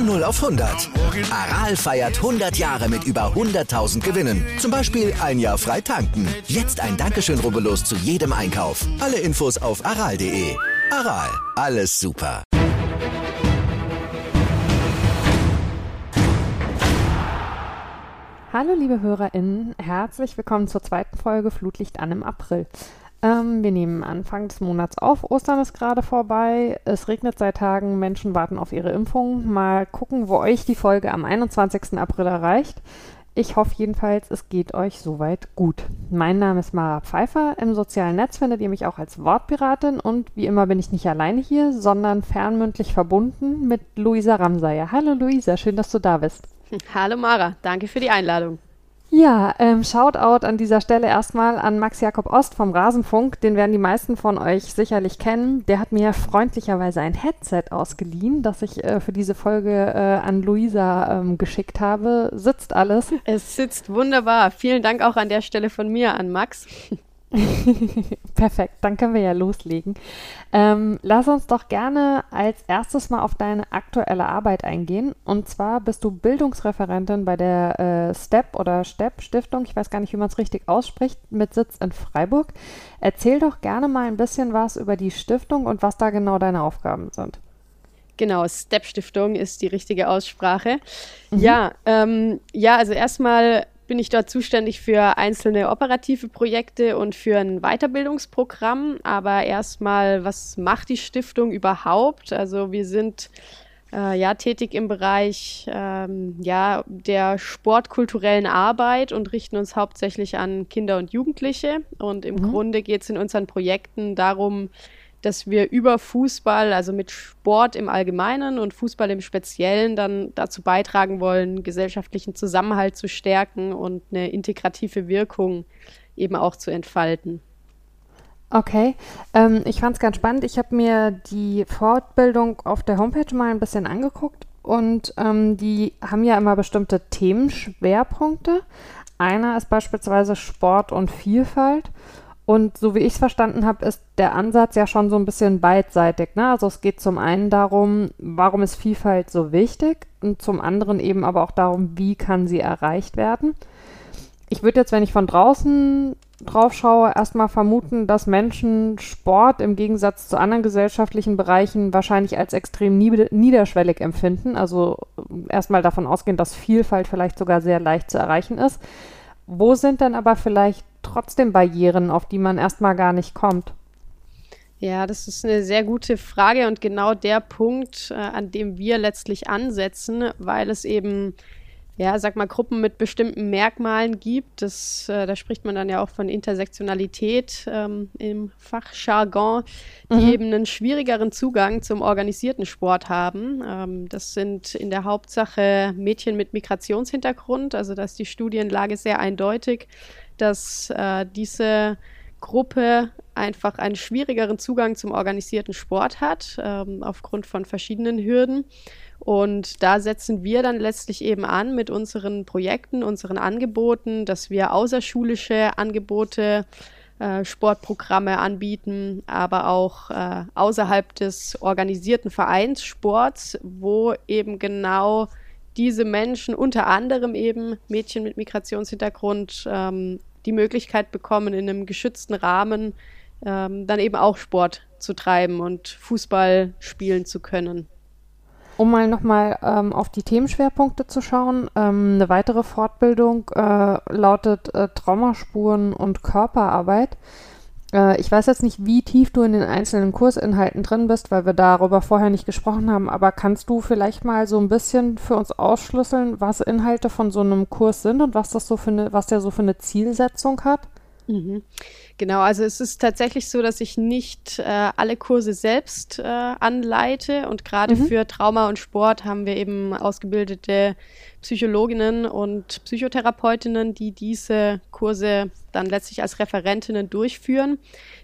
Von 0 auf 100. Aral feiert 100 Jahre mit über 100.000 Gewinnen. Zum Beispiel ein Jahr frei tanken. Jetzt ein Dankeschön, rubbellos zu jedem Einkauf. Alle Infos auf aral.de. Aral, alles super. Hallo liebe HörerInnen, herzlich willkommen zur zweiten Folge Flutlicht an im April. Ähm, wir nehmen Anfang des Monats auf. Ostern ist gerade vorbei. Es regnet seit Tagen. Menschen warten auf ihre Impfung. Mal gucken, wo euch die Folge am 21. April erreicht. Ich hoffe jedenfalls, es geht euch soweit gut. Mein Name ist Mara Pfeiffer. Im sozialen Netz findet ihr mich auch als Wortpiratin und wie immer bin ich nicht alleine hier, sondern fernmündlich verbunden mit Luisa Ramsayer. Hallo Luisa, schön, dass du da bist. Hallo Mara, danke für die Einladung. Ja, ähm, Shoutout an dieser Stelle erstmal an Max Jakob Ost vom Rasenfunk. Den werden die meisten von euch sicherlich kennen. Der hat mir freundlicherweise ein Headset ausgeliehen, das ich äh, für diese Folge äh, an Luisa ähm, geschickt habe. Sitzt alles? Es sitzt wunderbar. Vielen Dank auch an der Stelle von mir an Max. Perfekt, dann können wir ja loslegen. Ähm, lass uns doch gerne als erstes mal auf deine aktuelle Arbeit eingehen. Und zwar bist du Bildungsreferentin bei der äh, STEP oder STEP Stiftung, ich weiß gar nicht, wie man es richtig ausspricht, mit Sitz in Freiburg. Erzähl doch gerne mal ein bisschen was über die Stiftung und was da genau deine Aufgaben sind. Genau, STEP Stiftung ist die richtige Aussprache. Mhm. Ja, ähm, ja, also erstmal bin ich dort zuständig für einzelne operative Projekte und für ein Weiterbildungsprogramm. Aber erstmal, was macht die Stiftung überhaupt? Also wir sind äh, ja tätig im Bereich ähm, ja, der sportkulturellen Arbeit und richten uns hauptsächlich an Kinder und Jugendliche. Und im mhm. Grunde geht es in unseren Projekten darum, dass wir über Fußball, also mit Sport im Allgemeinen und Fußball im Speziellen, dann dazu beitragen wollen, gesellschaftlichen Zusammenhalt zu stärken und eine integrative Wirkung eben auch zu entfalten. Okay, ähm, ich fand es ganz spannend. Ich habe mir die Fortbildung auf der Homepage mal ein bisschen angeguckt und ähm, die haben ja immer bestimmte Themenschwerpunkte. Einer ist beispielsweise Sport und Vielfalt. Und so wie ich es verstanden habe, ist der Ansatz ja schon so ein bisschen beidseitig. Ne? Also es geht zum einen darum, warum ist Vielfalt so wichtig und zum anderen eben aber auch darum, wie kann sie erreicht werden. Ich würde jetzt, wenn ich von draußen drauf schaue, erstmal vermuten, dass Menschen Sport im Gegensatz zu anderen gesellschaftlichen Bereichen wahrscheinlich als extrem niederschwellig empfinden. Also erstmal davon ausgehen, dass Vielfalt vielleicht sogar sehr leicht zu erreichen ist. Wo sind dann aber vielleicht trotzdem Barrieren, auf die man erstmal gar nicht kommt? Ja, das ist eine sehr gute Frage und genau der Punkt, äh, an dem wir letztlich ansetzen, weil es eben ja, sag mal, Gruppen mit bestimmten Merkmalen gibt. Das, äh, da spricht man dann ja auch von Intersektionalität ähm, im Fachjargon, die mhm. eben einen schwierigeren Zugang zum organisierten Sport haben. Ähm, das sind in der Hauptsache Mädchen mit Migrationshintergrund. Also da ist die Studienlage sehr eindeutig, dass äh, diese Gruppe einfach einen schwierigeren Zugang zum organisierten Sport hat, ähm, aufgrund von verschiedenen Hürden. Und da setzen wir dann letztlich eben an mit unseren Projekten, unseren Angeboten, dass wir außerschulische Angebote, äh, Sportprogramme anbieten, aber auch äh, außerhalb des organisierten Vereinssports, wo eben genau diese Menschen, unter anderem eben Mädchen mit Migrationshintergrund, ähm, die Möglichkeit bekommen, in einem geschützten Rahmen ähm, dann eben auch Sport zu treiben und Fußball spielen zu können. Um mal nochmal ähm, auf die Themenschwerpunkte zu schauen, ähm, eine weitere Fortbildung äh, lautet äh, Traumaspuren und Körperarbeit. Äh, ich weiß jetzt nicht, wie tief du in den einzelnen Kursinhalten drin bist, weil wir darüber vorher nicht gesprochen haben, aber kannst du vielleicht mal so ein bisschen für uns ausschlüsseln, was Inhalte von so einem Kurs sind und was das so für eine, was der so für eine Zielsetzung hat? Mhm. Genau, also es ist tatsächlich so, dass ich nicht äh, alle Kurse selbst äh, anleite und gerade mhm. für Trauma und Sport haben wir eben ausgebildete Psychologinnen und Psychotherapeutinnen, die diese Kurse dann letztlich als Referentinnen durchführen.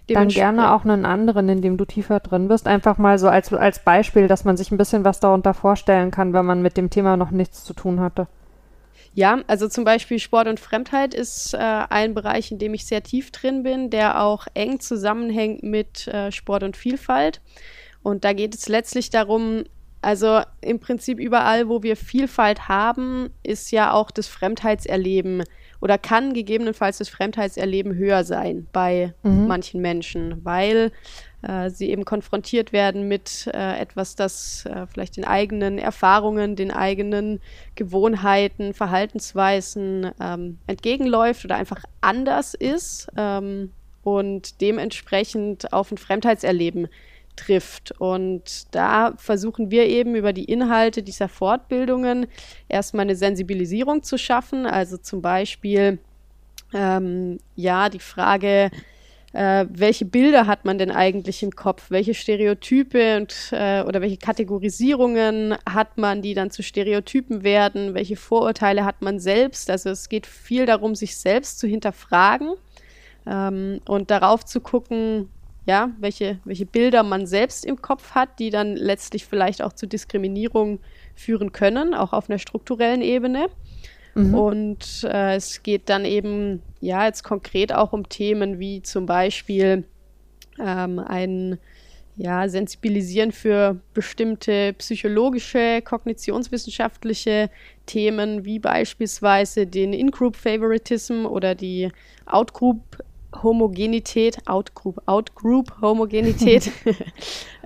Dann gerne auch einen anderen, in dem du tiefer drin bist. Einfach mal so als, als Beispiel, dass man sich ein bisschen was darunter vorstellen kann, wenn man mit dem Thema noch nichts zu tun hatte. Ja, also zum Beispiel Sport und Fremdheit ist äh, ein Bereich, in dem ich sehr tief drin bin, der auch eng zusammenhängt mit äh, Sport und Vielfalt. Und da geht es letztlich darum, Also im Prinzip überall, wo wir Vielfalt haben, ist ja auch das Fremdheitserleben oder kann gegebenenfalls das Fremdheitserleben höher sein bei mhm. manchen Menschen, weil sie eben konfrontiert werden mit äh, etwas, das äh, vielleicht den eigenen Erfahrungen, den eigenen Gewohnheiten, Verhaltensweisen ähm, entgegenläuft oder einfach anders ist ähm, und dementsprechend auf ein Fremdheitserleben trifft. Und da versuchen wir eben über die Inhalte dieser Fortbildungen erstmal eine Sensibilisierung zu schaffen. Also zum Beispiel, ähm, ja, die Frage, äh, welche Bilder hat man denn eigentlich im Kopf? Welche Stereotype und, äh, oder welche Kategorisierungen hat man, die dann zu Stereotypen werden? Welche Vorurteile hat man selbst? Also es geht viel darum, sich selbst zu hinterfragen ähm, und darauf zu gucken, ja, welche, welche Bilder man selbst im Kopf hat, die dann letztlich vielleicht auch zu Diskriminierung führen können, auch auf einer strukturellen Ebene. Mhm. Und äh, es geht dann eben, ja, jetzt konkret auch um Themen wie zum Beispiel ähm, ein ja, Sensibilisieren für bestimmte psychologische, kognitionswissenschaftliche Themen, wie beispielsweise den In-Group-Favoritism oder die Out-Group Homogenität, Outgroup, Outgroup Homogenität.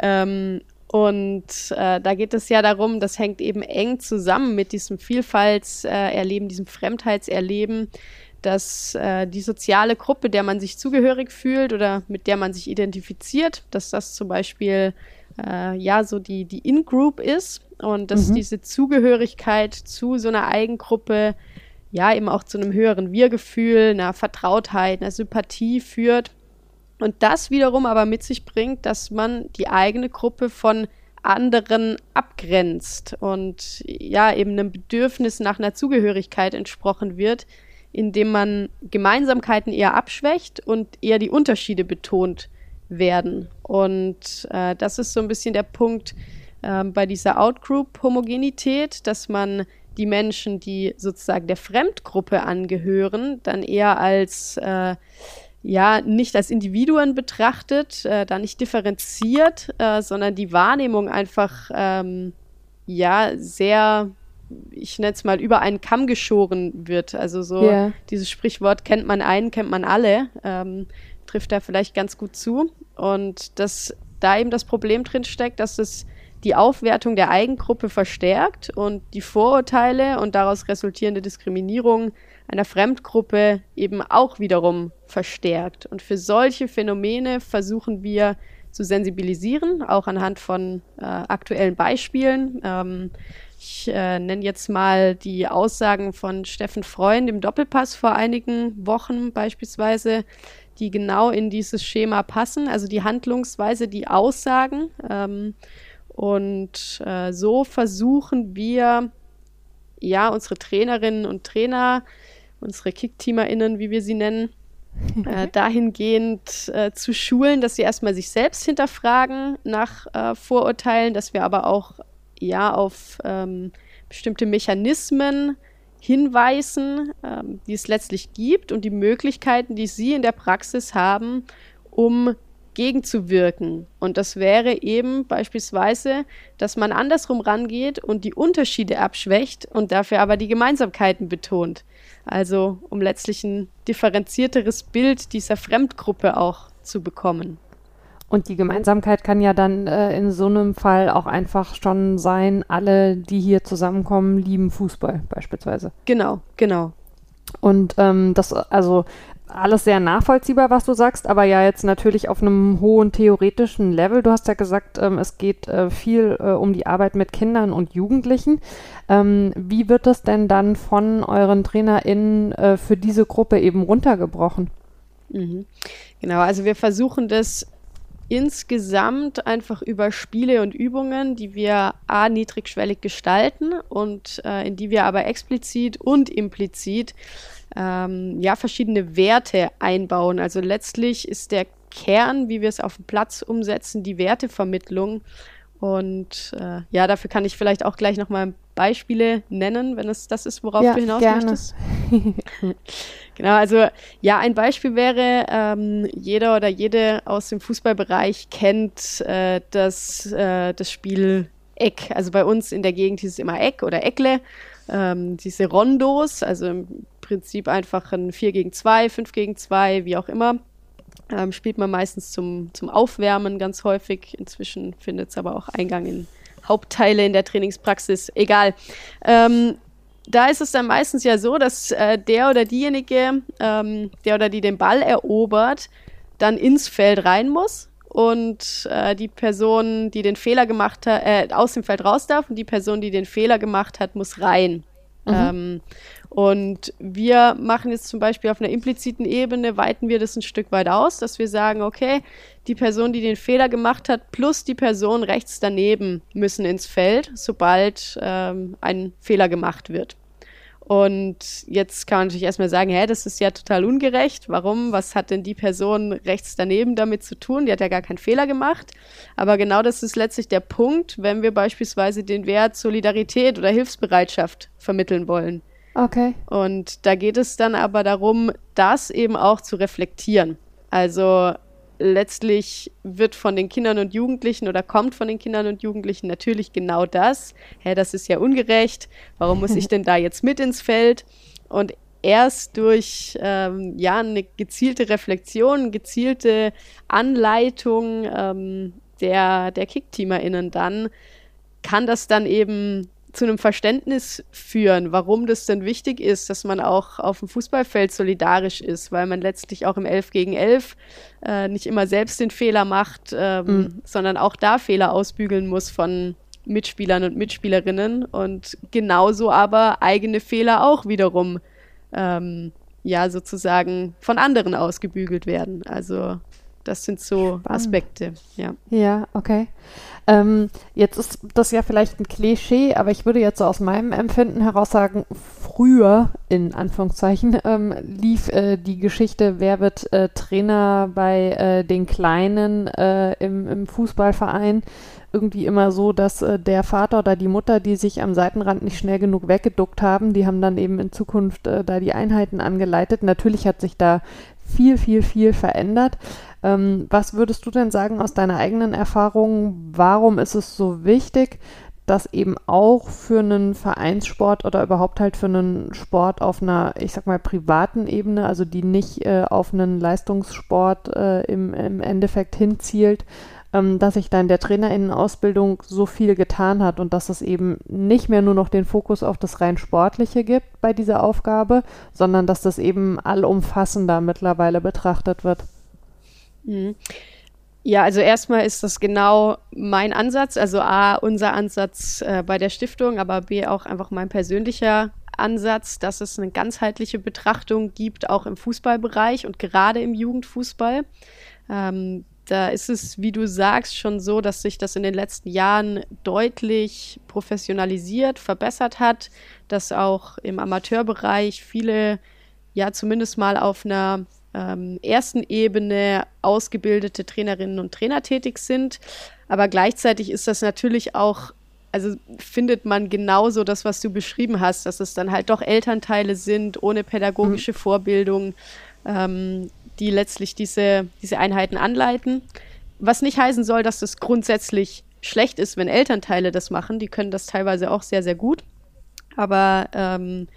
ähm, und äh, da geht es ja darum, das hängt eben eng zusammen mit diesem Vielfaltserleben, diesem Fremdheitserleben, dass äh, die soziale Gruppe, der man sich zugehörig fühlt oder mit der man sich identifiziert, dass das zum Beispiel äh, ja so die, die In-Group ist und dass mhm. diese Zugehörigkeit zu so einer Eigengruppe ja eben auch zu einem höheren Wir-Gefühl, einer Vertrautheit, einer Sympathie führt. Und das wiederum aber mit sich bringt, dass man die eigene Gruppe von anderen abgrenzt und ja eben einem Bedürfnis nach einer Zugehörigkeit entsprochen wird, indem man Gemeinsamkeiten eher abschwächt und eher die Unterschiede betont werden. Und äh, das ist so ein bisschen der Punkt äh, bei dieser Outgroup-Homogenität, dass man die Menschen, die sozusagen der Fremdgruppe angehören, dann eher als äh, ja nicht als Individuen betrachtet, äh, da nicht differenziert, äh, sondern die Wahrnehmung einfach ähm, ja sehr, ich nenne es mal, über einen Kamm geschoren wird. Also so yeah. dieses Sprichwort kennt man einen, kennt man alle, ähm, trifft da vielleicht ganz gut zu. Und dass da eben das Problem drin steckt, dass es die Aufwertung der Eigengruppe verstärkt und die Vorurteile und daraus resultierende Diskriminierung einer Fremdgruppe eben auch wiederum verstärkt. Und für solche Phänomene versuchen wir zu sensibilisieren, auch anhand von äh, aktuellen Beispielen. Ähm, ich äh, nenne jetzt mal die Aussagen von Steffen Freund im Doppelpass vor einigen Wochen beispielsweise, die genau in dieses Schema passen, also die Handlungsweise, die Aussagen. Ähm, und äh, so versuchen wir, ja, unsere Trainerinnen und Trainer, unsere Kickteamerinnen, wie wir sie nennen, äh, dahingehend äh, zu schulen, dass sie erstmal sich selbst hinterfragen nach äh, Vorurteilen, dass wir aber auch ja auf ähm, bestimmte Mechanismen hinweisen, ähm, die es letztlich gibt und die Möglichkeiten, die sie in der Praxis haben, um gegenzuwirken. Und das wäre eben beispielsweise, dass man andersrum rangeht und die Unterschiede abschwächt und dafür aber die Gemeinsamkeiten betont. Also um letztlich ein differenzierteres Bild dieser Fremdgruppe auch zu bekommen. Und die Gemeinsamkeit kann ja dann äh, in so einem Fall auch einfach schon sein, alle, die hier zusammenkommen, lieben Fußball beispielsweise. Genau, genau. Und ähm, das, also alles sehr nachvollziehbar, was du sagst, aber ja jetzt natürlich auf einem hohen theoretischen Level. Du hast ja gesagt, ähm, es geht äh, viel äh, um die Arbeit mit Kindern und Jugendlichen. Ähm, wie wird das denn dann von euren TrainerInnen äh, für diese Gruppe eben runtergebrochen? Mhm. Genau, also wir versuchen das insgesamt einfach über Spiele und Übungen, die wir a niedrigschwellig gestalten und äh, in die wir aber explizit und implizit ähm, ja, verschiedene Werte einbauen. Also letztlich ist der Kern, wie wir es auf dem Platz umsetzen, die Wertevermittlung. Und äh, ja, dafür kann ich vielleicht auch gleich nochmal Beispiele nennen, wenn es das ist, worauf ja, du hinaus gerne. möchtest. genau, also ja, ein Beispiel wäre, ähm, jeder oder jede aus dem Fußballbereich kennt äh, das, äh, das Spiel Eck. Also bei uns in der Gegend hieß es immer Eck oder Eckle. Ähm, diese Rondos, also im Prinzip einfach ein 4 gegen 2, 5 gegen 2, wie auch immer. Ähm, spielt man meistens zum, zum Aufwärmen ganz häufig. Inzwischen findet es aber auch Eingang in Hauptteile in der Trainingspraxis. Egal. Ähm, da ist es dann meistens ja so, dass äh, der oder diejenige, ähm, der oder die den Ball erobert, dann ins Feld rein muss und äh, die Person, die den Fehler gemacht hat, äh, aus dem Feld raus darf und die Person, die den Fehler gemacht hat, muss rein. Mhm. Ähm, und wir machen jetzt zum Beispiel auf einer impliziten Ebene, weiten wir das ein Stück weit aus, dass wir sagen, okay, die Person, die den Fehler gemacht hat, plus die Person rechts daneben müssen ins Feld, sobald ähm, ein Fehler gemacht wird. Und jetzt kann man natürlich erstmal sagen, hä, das ist ja total ungerecht. Warum? Was hat denn die Person rechts daneben damit zu tun? Die hat ja gar keinen Fehler gemacht. Aber genau das ist letztlich der Punkt, wenn wir beispielsweise den Wert Solidarität oder Hilfsbereitschaft vermitteln wollen. Okay. Und da geht es dann aber darum, das eben auch zu reflektieren. Also letztlich wird von den Kindern und Jugendlichen oder kommt von den Kindern und Jugendlichen natürlich genau das. Hä, das ist ja ungerecht. Warum muss ich denn da jetzt mit ins Feld? Und erst durch ähm, ja eine gezielte Reflexion, gezielte Anleitung ähm, der, der KickteamerInnen dann kann das dann eben zu einem Verständnis führen, warum das denn wichtig ist, dass man auch auf dem Fußballfeld solidarisch ist, weil man letztlich auch im 11 gegen 11 äh, nicht immer selbst den Fehler macht, ähm, mhm. sondern auch da Fehler ausbügeln muss von Mitspielern und Mitspielerinnen und genauso aber eigene Fehler auch wiederum ähm, ja sozusagen von anderen ausgebügelt werden. Also das sind so. Aspekte, ja. Ja, okay. Ähm, jetzt ist das ja vielleicht ein Klischee, aber ich würde jetzt so aus meinem Empfinden heraus sagen, früher, in Anführungszeichen, ähm, lief äh, die Geschichte, wer wird äh, Trainer bei äh, den Kleinen äh, im, im, Fußballverein, irgendwie immer so, dass äh, der Vater oder die Mutter, die sich am Seitenrand nicht schnell genug weggeduckt haben, die haben dann eben in Zukunft äh, da die Einheiten angeleitet. Natürlich hat sich da viel, viel, viel verändert. Ähm, was würdest du denn sagen aus deiner eigenen Erfahrung? Warum ist es so wichtig, dass eben auch für einen Vereinssport oder überhaupt halt für einen Sport auf einer, ich sag mal, privaten Ebene, also die nicht äh, auf einen Leistungssport äh, im, im Endeffekt hinzielt, ähm, dass sich da in der Trainerinnenausbildung so viel getan hat und dass es eben nicht mehr nur noch den Fokus auf das rein Sportliche gibt bei dieser Aufgabe, sondern dass das eben allumfassender mittlerweile betrachtet wird. Mhm. Ja, also erstmal ist das genau mein Ansatz, also A, unser Ansatz äh, bei der Stiftung, aber B, auch einfach mein persönlicher Ansatz, dass es eine ganzheitliche Betrachtung gibt, auch im Fußballbereich und gerade im Jugendfußball. Ähm, da ist es, wie du sagst, schon so, dass sich das in den letzten Jahren deutlich professionalisiert, verbessert hat, dass auch im Amateurbereich viele, ja, zumindest mal auf einer ähm, ersten Ebene ausgebildete Trainerinnen und Trainer tätig sind. Aber gleichzeitig ist das natürlich auch, also findet man genauso das, was du beschrieben hast, dass es dann halt doch Elternteile sind, ohne pädagogische mhm. Vorbildung, ähm, die letztlich diese, diese Einheiten anleiten. Was nicht heißen soll, dass es grundsätzlich schlecht ist, wenn Elternteile das machen. Die können das teilweise auch sehr, sehr gut. Aber ähm,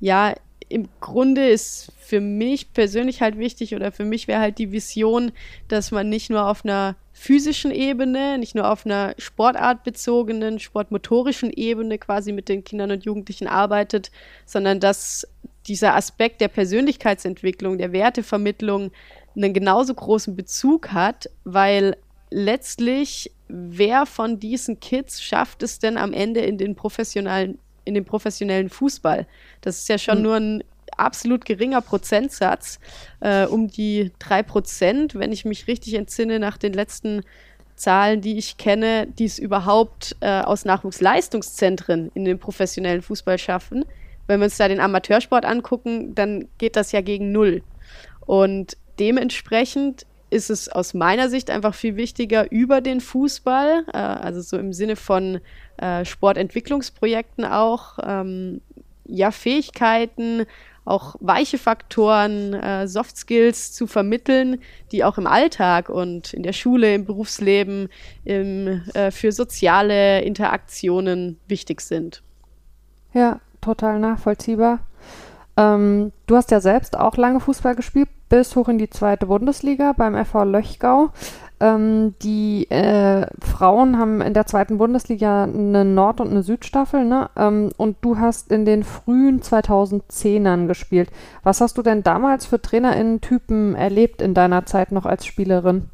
ja, im Grunde ist für mich persönlich halt wichtig oder für mich wäre halt die Vision, dass man nicht nur auf einer physischen Ebene, nicht nur auf einer sportartbezogenen, sportmotorischen Ebene quasi mit den Kindern und Jugendlichen arbeitet, sondern dass dieser Aspekt der Persönlichkeitsentwicklung, der Wertevermittlung einen genauso großen Bezug hat, weil letztlich wer von diesen Kids schafft es denn am Ende in den professionellen in den professionellen Fußball. Das ist ja schon mhm. nur ein absolut geringer Prozentsatz, äh, um die drei Prozent, wenn ich mich richtig entsinne, nach den letzten Zahlen, die ich kenne, die es überhaupt äh, aus Nachwuchsleistungszentren in den professionellen Fußball schaffen. Wenn wir uns da den Amateursport angucken, dann geht das ja gegen null. Und dementsprechend ist es aus meiner Sicht einfach viel wichtiger über den Fußball, äh, also so im Sinne von äh, Sportentwicklungsprojekten auch, ähm, ja, Fähigkeiten auch weiche Faktoren, äh, Soft Skills zu vermitteln, die auch im Alltag und in der Schule, im Berufsleben, im, äh, für soziale Interaktionen wichtig sind. Ja, total nachvollziehbar. Ähm, du hast ja selbst auch lange Fußball gespielt, bis hoch in die zweite Bundesliga beim FV Löchgau. Ähm, die äh, Frauen haben in der zweiten Bundesliga eine Nord- und eine Südstaffel, ne? Ähm, und du hast in den frühen 2010ern gespielt. Was hast du denn damals für TrainerInnen-Typen erlebt in deiner Zeit noch als Spielerin?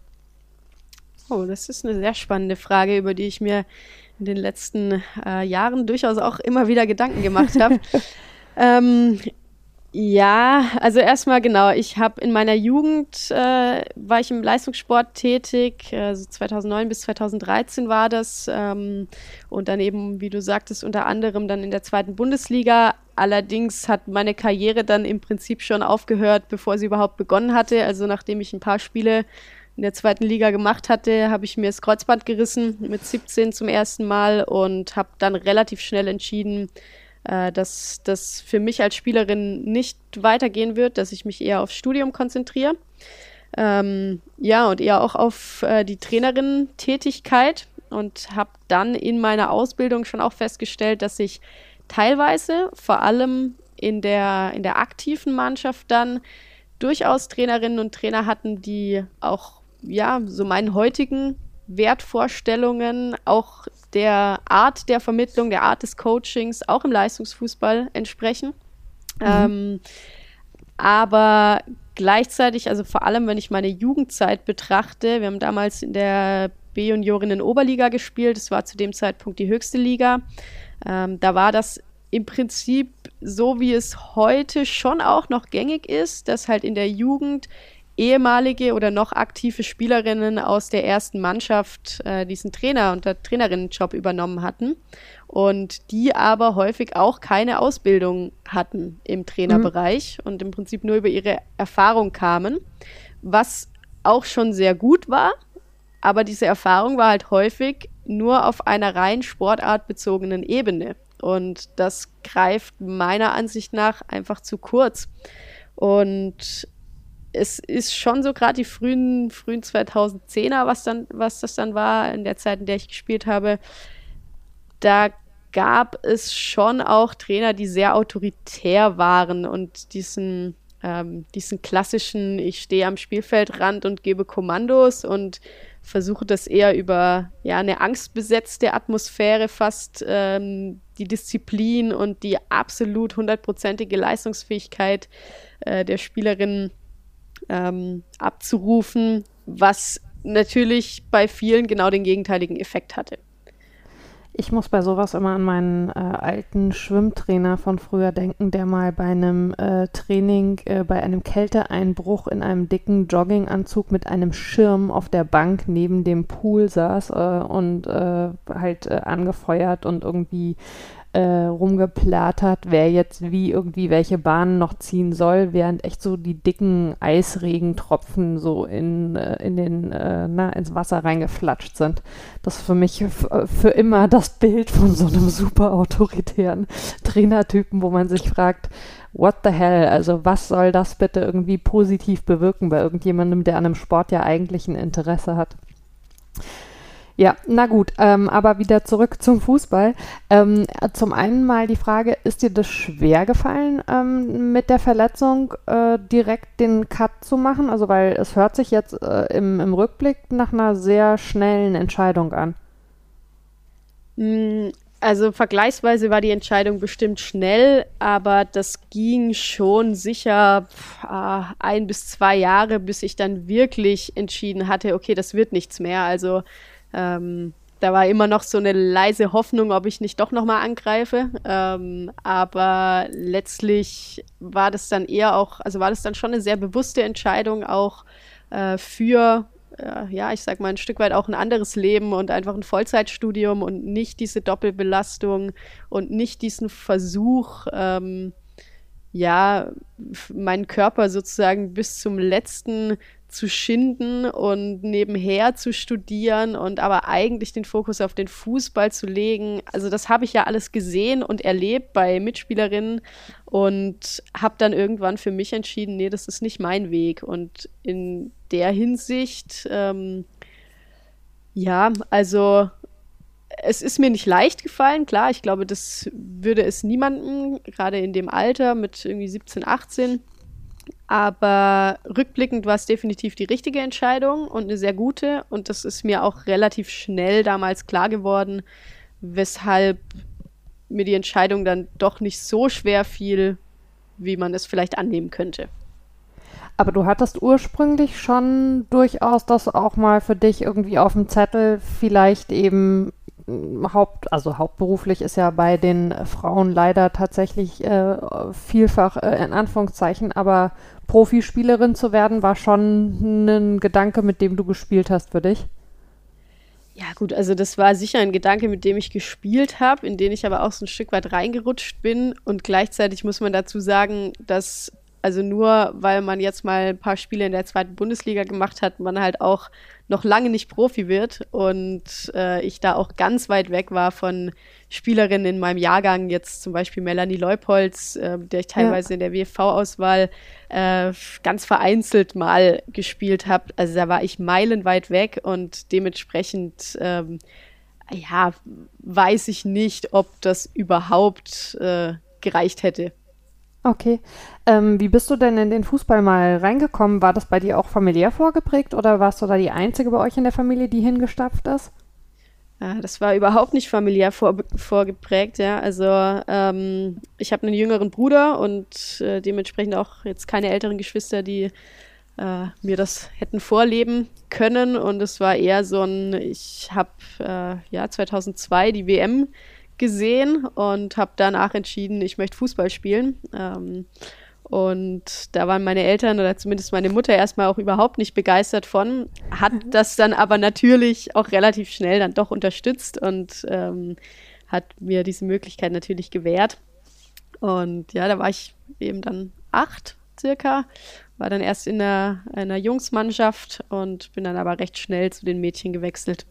Oh, das ist eine sehr spannende Frage, über die ich mir in den letzten äh, Jahren durchaus auch immer wieder Gedanken gemacht habe. ähm, ja, also erstmal genau. Ich habe in meiner Jugend äh, war ich im Leistungssport tätig. Also 2009 bis 2013 war das ähm, und dann eben, wie du sagtest, unter anderem dann in der zweiten Bundesliga. Allerdings hat meine Karriere dann im Prinzip schon aufgehört, bevor sie überhaupt begonnen hatte. Also nachdem ich ein paar Spiele in der zweiten Liga gemacht hatte, habe ich mir das Kreuzband gerissen mit 17 zum ersten Mal und habe dann relativ schnell entschieden, äh, dass das für mich als Spielerin nicht weitergehen wird, dass ich mich eher aufs Studium konzentriere. Ähm, ja, und eher auch auf äh, die Trainerin-Tätigkeit und habe dann in meiner Ausbildung schon auch festgestellt, dass ich teilweise, vor allem in der, in der aktiven Mannschaft dann, durchaus Trainerinnen und Trainer hatten, die auch, ja, so meinen heutigen Wertvorstellungen, auch der Art der Vermittlung, der Art des Coachings auch im Leistungsfußball entsprechen. Mhm. Ähm, aber gleichzeitig, also vor allem, wenn ich meine Jugendzeit betrachte, wir haben damals in der B-Juniorinnen Oberliga gespielt, das war zu dem Zeitpunkt die höchste Liga. Ähm, da war das im Prinzip so, wie es heute schon auch noch gängig ist, dass halt in der Jugend ehemalige oder noch aktive Spielerinnen aus der ersten Mannschaft äh, diesen Trainer- und Trainerinnenjob übernommen hatten und die aber häufig auch keine Ausbildung hatten im Trainerbereich mhm. und im Prinzip nur über ihre Erfahrung kamen, was auch schon sehr gut war, aber diese Erfahrung war halt häufig nur auf einer rein sportartbezogenen Ebene und das greift meiner Ansicht nach einfach zu kurz. Und es ist schon so gerade die frühen, frühen 2010er, was dann, was das dann war, in der Zeit, in der ich gespielt habe, da gab es schon auch Trainer, die sehr autoritär waren und diesen, ähm, diesen klassischen, ich stehe am Spielfeldrand und gebe Kommandos und versuche das eher über ja, eine angstbesetzte Atmosphäre fast ähm, die Disziplin und die absolut hundertprozentige Leistungsfähigkeit äh, der Spielerinnen ähm, abzurufen, was natürlich bei vielen genau den gegenteiligen Effekt hatte. Ich muss bei sowas immer an meinen äh, alten Schwimmtrainer von früher denken, der mal bei einem äh, Training, äh, bei einem Kälteeinbruch in einem dicken Jogginganzug mit einem Schirm auf der Bank neben dem Pool saß äh, und äh, halt äh, angefeuert und irgendwie äh, rumgeplattert, wer jetzt wie irgendwie welche Bahnen noch ziehen soll, während echt so die dicken Eisregentropfen so in, äh, in den, äh, na, ins Wasser reingeflatscht sind. Das ist für mich für immer das Bild von so einem super autoritären Trainertypen, wo man sich fragt, what the hell? Also was soll das bitte irgendwie positiv bewirken bei irgendjemandem, der an einem Sport ja eigentlich ein Interesse hat? Ja, na gut, ähm, aber wieder zurück zum Fußball. Ähm, zum einen mal die Frage, ist dir das schwer gefallen, ähm, mit der Verletzung äh, direkt den Cut zu machen? Also weil es hört sich jetzt äh, im, im Rückblick nach einer sehr schnellen Entscheidung an. Mm, also vergleichsweise war die Entscheidung bestimmt schnell, aber das ging schon sicher äh, ein bis zwei Jahre, bis ich dann wirklich entschieden hatte, okay, das wird nichts mehr. Also ähm, da war immer noch so eine leise Hoffnung, ob ich nicht doch nochmal angreife. Ähm, aber letztlich war das dann eher auch, also war das dann schon eine sehr bewusste Entscheidung auch äh, für, äh, ja, ich sag mal, ein Stück weit auch ein anderes Leben und einfach ein Vollzeitstudium und nicht diese Doppelbelastung und nicht diesen Versuch, ähm, ja, meinen Körper sozusagen bis zum letzten zu schinden und nebenher zu studieren und aber eigentlich den Fokus auf den Fußball zu legen. Also das habe ich ja alles gesehen und erlebt bei Mitspielerinnen und habe dann irgendwann für mich entschieden, nee, das ist nicht mein Weg. Und in der Hinsicht, ähm, ja, also es ist mir nicht leicht gefallen, klar, ich glaube, das würde es niemandem, gerade in dem Alter mit irgendwie 17, 18 aber rückblickend war es definitiv die richtige Entscheidung und eine sehr gute. Und das ist mir auch relativ schnell damals klar geworden, weshalb mir die Entscheidung dann doch nicht so schwer fiel, wie man es vielleicht annehmen könnte. Aber du hattest ursprünglich schon durchaus das auch mal für dich irgendwie auf dem Zettel, vielleicht eben Haupt, also hauptberuflich ist ja bei den Frauen leider tatsächlich äh, vielfach äh, in Anführungszeichen, aber Profispielerin zu werden, war schon ein Gedanke, mit dem du gespielt hast für dich. Ja, gut, also das war sicher ein Gedanke, mit dem ich gespielt habe, in den ich aber auch so ein Stück weit reingerutscht bin. Und gleichzeitig muss man dazu sagen, dass also nur weil man jetzt mal ein paar Spiele in der zweiten Bundesliga gemacht hat, man halt auch noch lange nicht Profi wird und äh, ich da auch ganz weit weg war von Spielerinnen in meinem Jahrgang, jetzt zum Beispiel Melanie Leupolz, äh, der ich teilweise ja. in der WFV-Auswahl äh, ganz vereinzelt mal gespielt habe. Also da war ich meilenweit weg und dementsprechend ähm, ja, weiß ich nicht, ob das überhaupt äh, gereicht hätte. Okay. Ähm, wie bist du denn in den Fußball mal reingekommen? War das bei dir auch familiär vorgeprägt oder warst du da die Einzige bei euch in der Familie, die hingestapft ist? Ja, das war überhaupt nicht familiär vor, vorgeprägt, ja. Also ähm, ich habe einen jüngeren Bruder und äh, dementsprechend auch jetzt keine älteren Geschwister, die äh, mir das hätten vorleben können. Und es war eher so ein, ich habe äh, ja 2002 die WM gesehen und habe danach entschieden, ich möchte Fußball spielen. Ähm, und da waren meine Eltern oder zumindest meine Mutter erstmal auch überhaupt nicht begeistert von, hat mhm. das dann aber natürlich auch relativ schnell dann doch unterstützt und ähm, hat mir diese Möglichkeit natürlich gewährt. Und ja, da war ich eben dann acht circa, war dann erst in der, einer Jungsmannschaft und bin dann aber recht schnell zu den Mädchen gewechselt.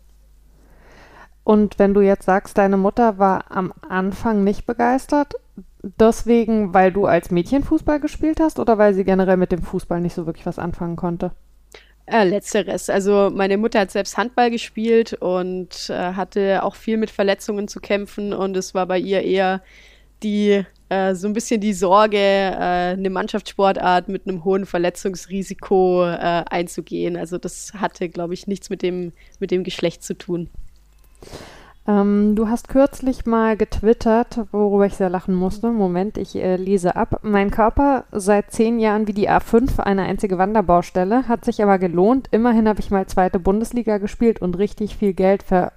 Und wenn du jetzt sagst, deine Mutter war am Anfang nicht begeistert, deswegen, weil du als Mädchen Fußball gespielt hast oder weil sie generell mit dem Fußball nicht so wirklich was anfangen konnte? Äh, letzteres. Also meine Mutter hat selbst Handball gespielt und äh, hatte auch viel mit Verletzungen zu kämpfen und es war bei ihr eher die äh, so ein bisschen die Sorge, äh, eine Mannschaftssportart mit einem hohen Verletzungsrisiko äh, einzugehen. Also das hatte, glaube ich, nichts mit dem, mit dem Geschlecht zu tun. Ähm, du hast kürzlich mal getwittert, worüber ich sehr lachen musste. Moment, ich äh, lese ab. Mein Körper seit zehn Jahren wie die A5, eine einzige Wanderbaustelle, hat sich aber gelohnt. Immerhin habe ich mal zweite Bundesliga gespielt und richtig viel Geld ver.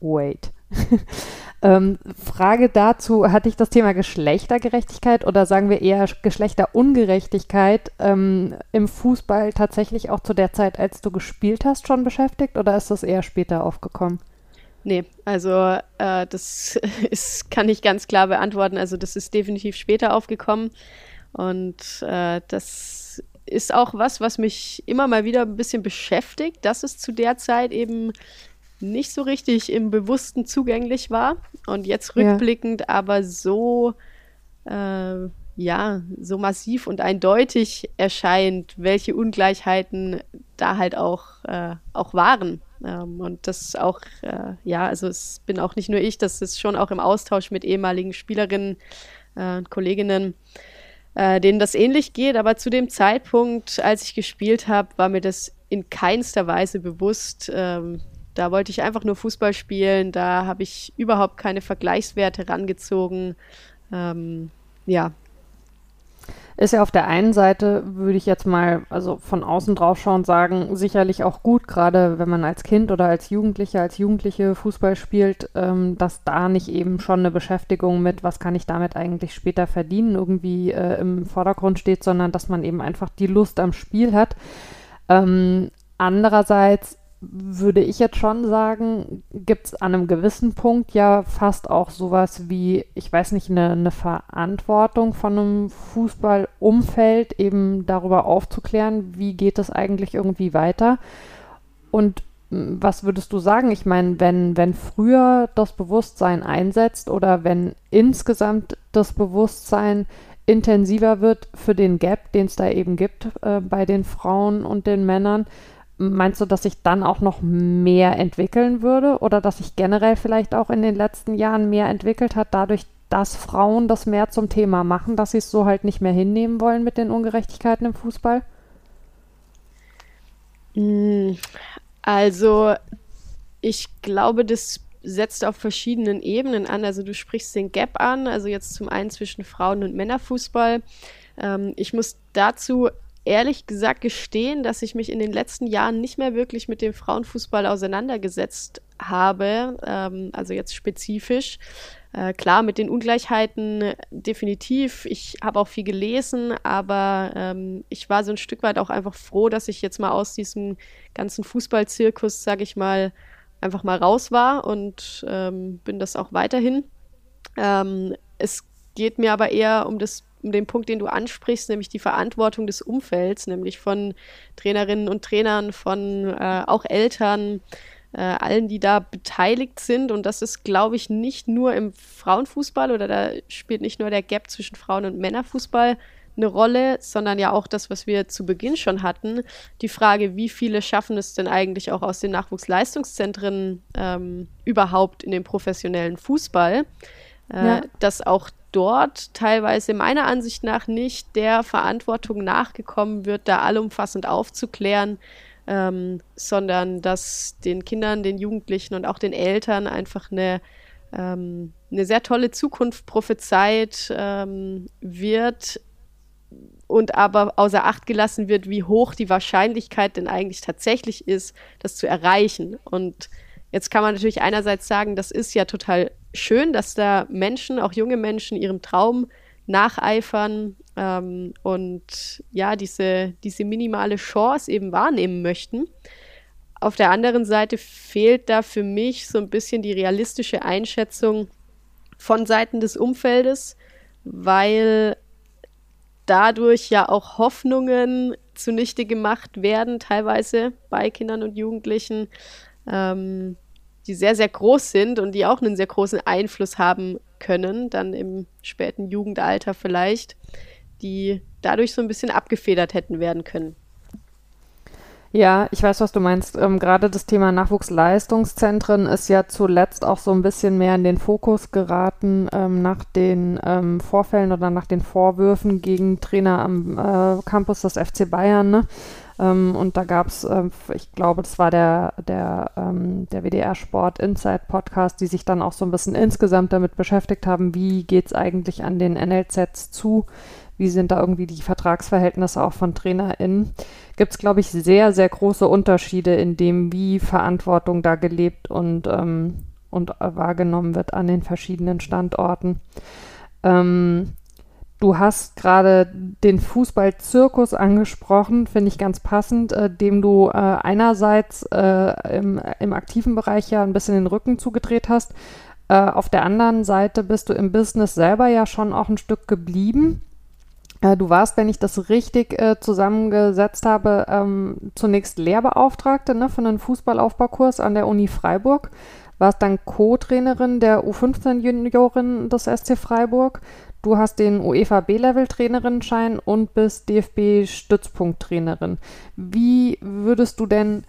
Wait. ähm, Frage dazu: Hatte ich das Thema Geschlechtergerechtigkeit oder sagen wir eher Geschlechterungerechtigkeit ähm, im Fußball tatsächlich auch zu der Zeit, als du gespielt hast, schon beschäftigt oder ist das eher später aufgekommen? Nee, also äh, das ist, kann ich ganz klar beantworten. Also das ist definitiv später aufgekommen. Und äh, das ist auch was, was mich immer mal wieder ein bisschen beschäftigt, dass es zu der Zeit eben nicht so richtig im Bewussten zugänglich war. Und jetzt rückblickend ja. aber so, äh, ja, so massiv und eindeutig erscheint, welche Ungleichheiten da halt auch, äh, auch waren. Ähm, und das auch, äh, ja, also es bin auch nicht nur ich, das ist schon auch im Austausch mit ehemaligen Spielerinnen äh, und Kolleginnen, äh, denen das ähnlich geht. Aber zu dem Zeitpunkt, als ich gespielt habe, war mir das in keinster Weise bewusst. Ähm, da wollte ich einfach nur Fußball spielen. Da habe ich überhaupt keine Vergleichswerte rangezogen. Ähm, ja, ist ja auf der einen Seite, würde ich jetzt mal, also von außen drauf schauen, sagen, sicherlich auch gut, gerade wenn man als Kind oder als Jugendlicher, als Jugendliche Fußball spielt, ähm, dass da nicht eben schon eine Beschäftigung mit, was kann ich damit eigentlich später verdienen, irgendwie äh, im Vordergrund steht, sondern dass man eben einfach die Lust am Spiel hat. Ähm, andererseits würde ich jetzt schon sagen, gibt es an einem gewissen Punkt ja fast auch sowas wie, ich weiß nicht, eine, eine Verantwortung von einem Fußballumfeld, eben darüber aufzuklären, wie geht es eigentlich irgendwie weiter. Und was würdest du sagen? Ich meine, wenn, wenn früher das Bewusstsein einsetzt oder wenn insgesamt das Bewusstsein intensiver wird für den Gap, den es da eben gibt äh, bei den Frauen und den Männern, meinst du, dass sich dann auch noch mehr entwickeln würde oder dass sich generell vielleicht auch in den letzten Jahren mehr entwickelt hat, dadurch, dass Frauen das mehr zum Thema machen, dass sie es so halt nicht mehr hinnehmen wollen mit den Ungerechtigkeiten im Fußball? Hm, also, ich glaube, das setzt auf verschiedenen Ebenen an. Also du sprichst den Gap an, also jetzt zum einen zwischen Frauen- und Männerfußball. Ähm, ich muss dazu ehrlich gesagt gestehen, dass ich mich in den letzten Jahren nicht mehr wirklich mit dem Frauenfußball auseinandergesetzt habe, ähm, also jetzt spezifisch. Äh, klar, mit den Ungleichheiten definitiv. Ich habe auch viel gelesen, aber ähm, ich war so ein Stück weit auch einfach froh, dass ich jetzt mal aus diesem ganzen Fußballzirkus, sage ich mal, einfach mal raus war und ähm, bin das auch weiterhin. Ähm, es geht mir aber eher um das um den Punkt, den du ansprichst, nämlich die Verantwortung des Umfelds, nämlich von Trainerinnen und Trainern, von äh, auch Eltern, äh, allen, die da beteiligt sind. Und das ist, glaube ich, nicht nur im Frauenfußball oder da spielt nicht nur der Gap zwischen Frauen- und Männerfußball eine Rolle, sondern ja auch das, was wir zu Beginn schon hatten, die Frage, wie viele schaffen es denn eigentlich auch aus den Nachwuchsleistungszentren ähm, überhaupt in den professionellen Fußball, äh, ja. dass auch dort teilweise meiner Ansicht nach nicht der Verantwortung nachgekommen wird, da allumfassend aufzuklären, ähm, sondern dass den Kindern, den Jugendlichen und auch den Eltern einfach eine, ähm, eine sehr tolle Zukunft prophezeit ähm, wird, und aber außer Acht gelassen wird, wie hoch die Wahrscheinlichkeit denn eigentlich tatsächlich ist, das zu erreichen. Und jetzt kann man natürlich einerseits sagen, das ist ja total schön, dass da Menschen, auch junge Menschen, ihrem Traum nacheifern ähm, und ja, diese, diese minimale Chance eben wahrnehmen möchten. Auf der anderen Seite fehlt da für mich so ein bisschen die realistische Einschätzung von Seiten des Umfeldes, weil dadurch ja auch Hoffnungen zunichte gemacht werden, teilweise bei Kindern und Jugendlichen, ähm, die sehr, sehr groß sind und die auch einen sehr großen Einfluss haben können, dann im späten Jugendalter vielleicht, die dadurch so ein bisschen abgefedert hätten werden können. Ja, ich weiß, was du meinst. Ähm, Gerade das Thema Nachwuchsleistungszentren ist ja zuletzt auch so ein bisschen mehr in den Fokus geraten ähm, nach den ähm, Vorfällen oder nach den Vorwürfen gegen Trainer am äh, Campus des FC Bayern. Ne? Ähm, und da gab es, äh, ich glaube, das war der, der, ähm, der WDR Sport Insight Podcast, die sich dann auch so ein bisschen insgesamt damit beschäftigt haben, wie geht es eigentlich an den NLZs zu wie sind da irgendwie die Vertragsverhältnisse auch von TrainerInnen, gibt es, glaube ich, sehr, sehr große Unterschiede in dem, wie Verantwortung da gelebt und, ähm, und wahrgenommen wird an den verschiedenen Standorten. Ähm, Du hast gerade den Fußballzirkus angesprochen, finde ich ganz passend, äh, dem du äh, einerseits äh, im, im, aktiven Bereich ja ein bisschen den Rücken zugedreht hast. Äh, auf der anderen Seite bist du im Business selber ja schon auch ein Stück geblieben. Äh, du warst, wenn ich das richtig äh, zusammengesetzt habe, ähm, zunächst Lehrbeauftragte ne, für einen Fußballaufbaukurs an der Uni Freiburg. Warst dann Co-Trainerin der U15-Juniorin des SC Freiburg. Du hast den UEFA B-Level-Trainerinnenschein und bist DFB-Stützpunkttrainerin. Wie würdest du denn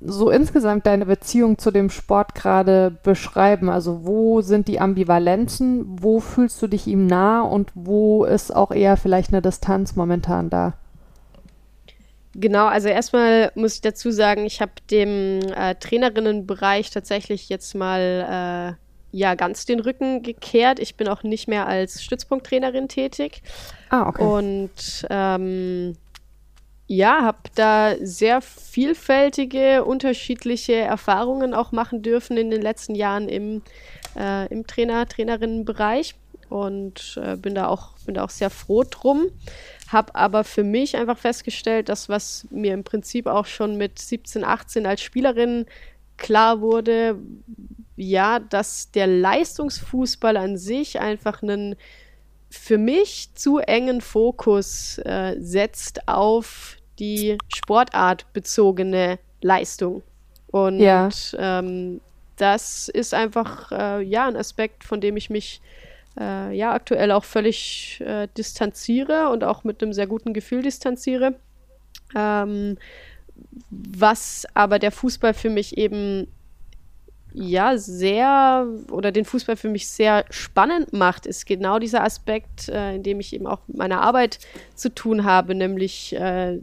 so insgesamt deine Beziehung zu dem Sport gerade beschreiben? Also wo sind die Ambivalenzen? Wo fühlst du dich ihm nah und wo ist auch eher vielleicht eine Distanz momentan da? Genau, also erstmal muss ich dazu sagen, ich habe dem äh, Trainerinnenbereich tatsächlich jetzt mal äh, ja ganz den Rücken gekehrt. Ich bin auch nicht mehr als Stützpunkttrainerin tätig. Ah, okay. Und ähm, ja, habe da sehr vielfältige, unterschiedliche Erfahrungen auch machen dürfen in den letzten Jahren im, äh, im Trainer-Trainerinnenbereich und äh, bin, da auch, bin da auch sehr froh drum. habe aber für mich einfach festgestellt, dass was mir im Prinzip auch schon mit 17, 18 als Spielerin klar wurde, ja, dass der Leistungsfußball an sich einfach einen für mich zu engen Fokus äh, setzt auf die sportartbezogene Leistung. Und ja. ähm, das ist einfach äh, ja ein Aspekt, von dem ich mich äh, ja aktuell auch völlig äh, distanziere und auch mit einem sehr guten Gefühl distanziere. Ähm, was aber der Fußball für mich eben ja sehr oder den Fußball für mich sehr spannend macht, ist genau dieser Aspekt, äh, in dem ich eben auch mit meiner Arbeit zu tun habe, nämlich äh,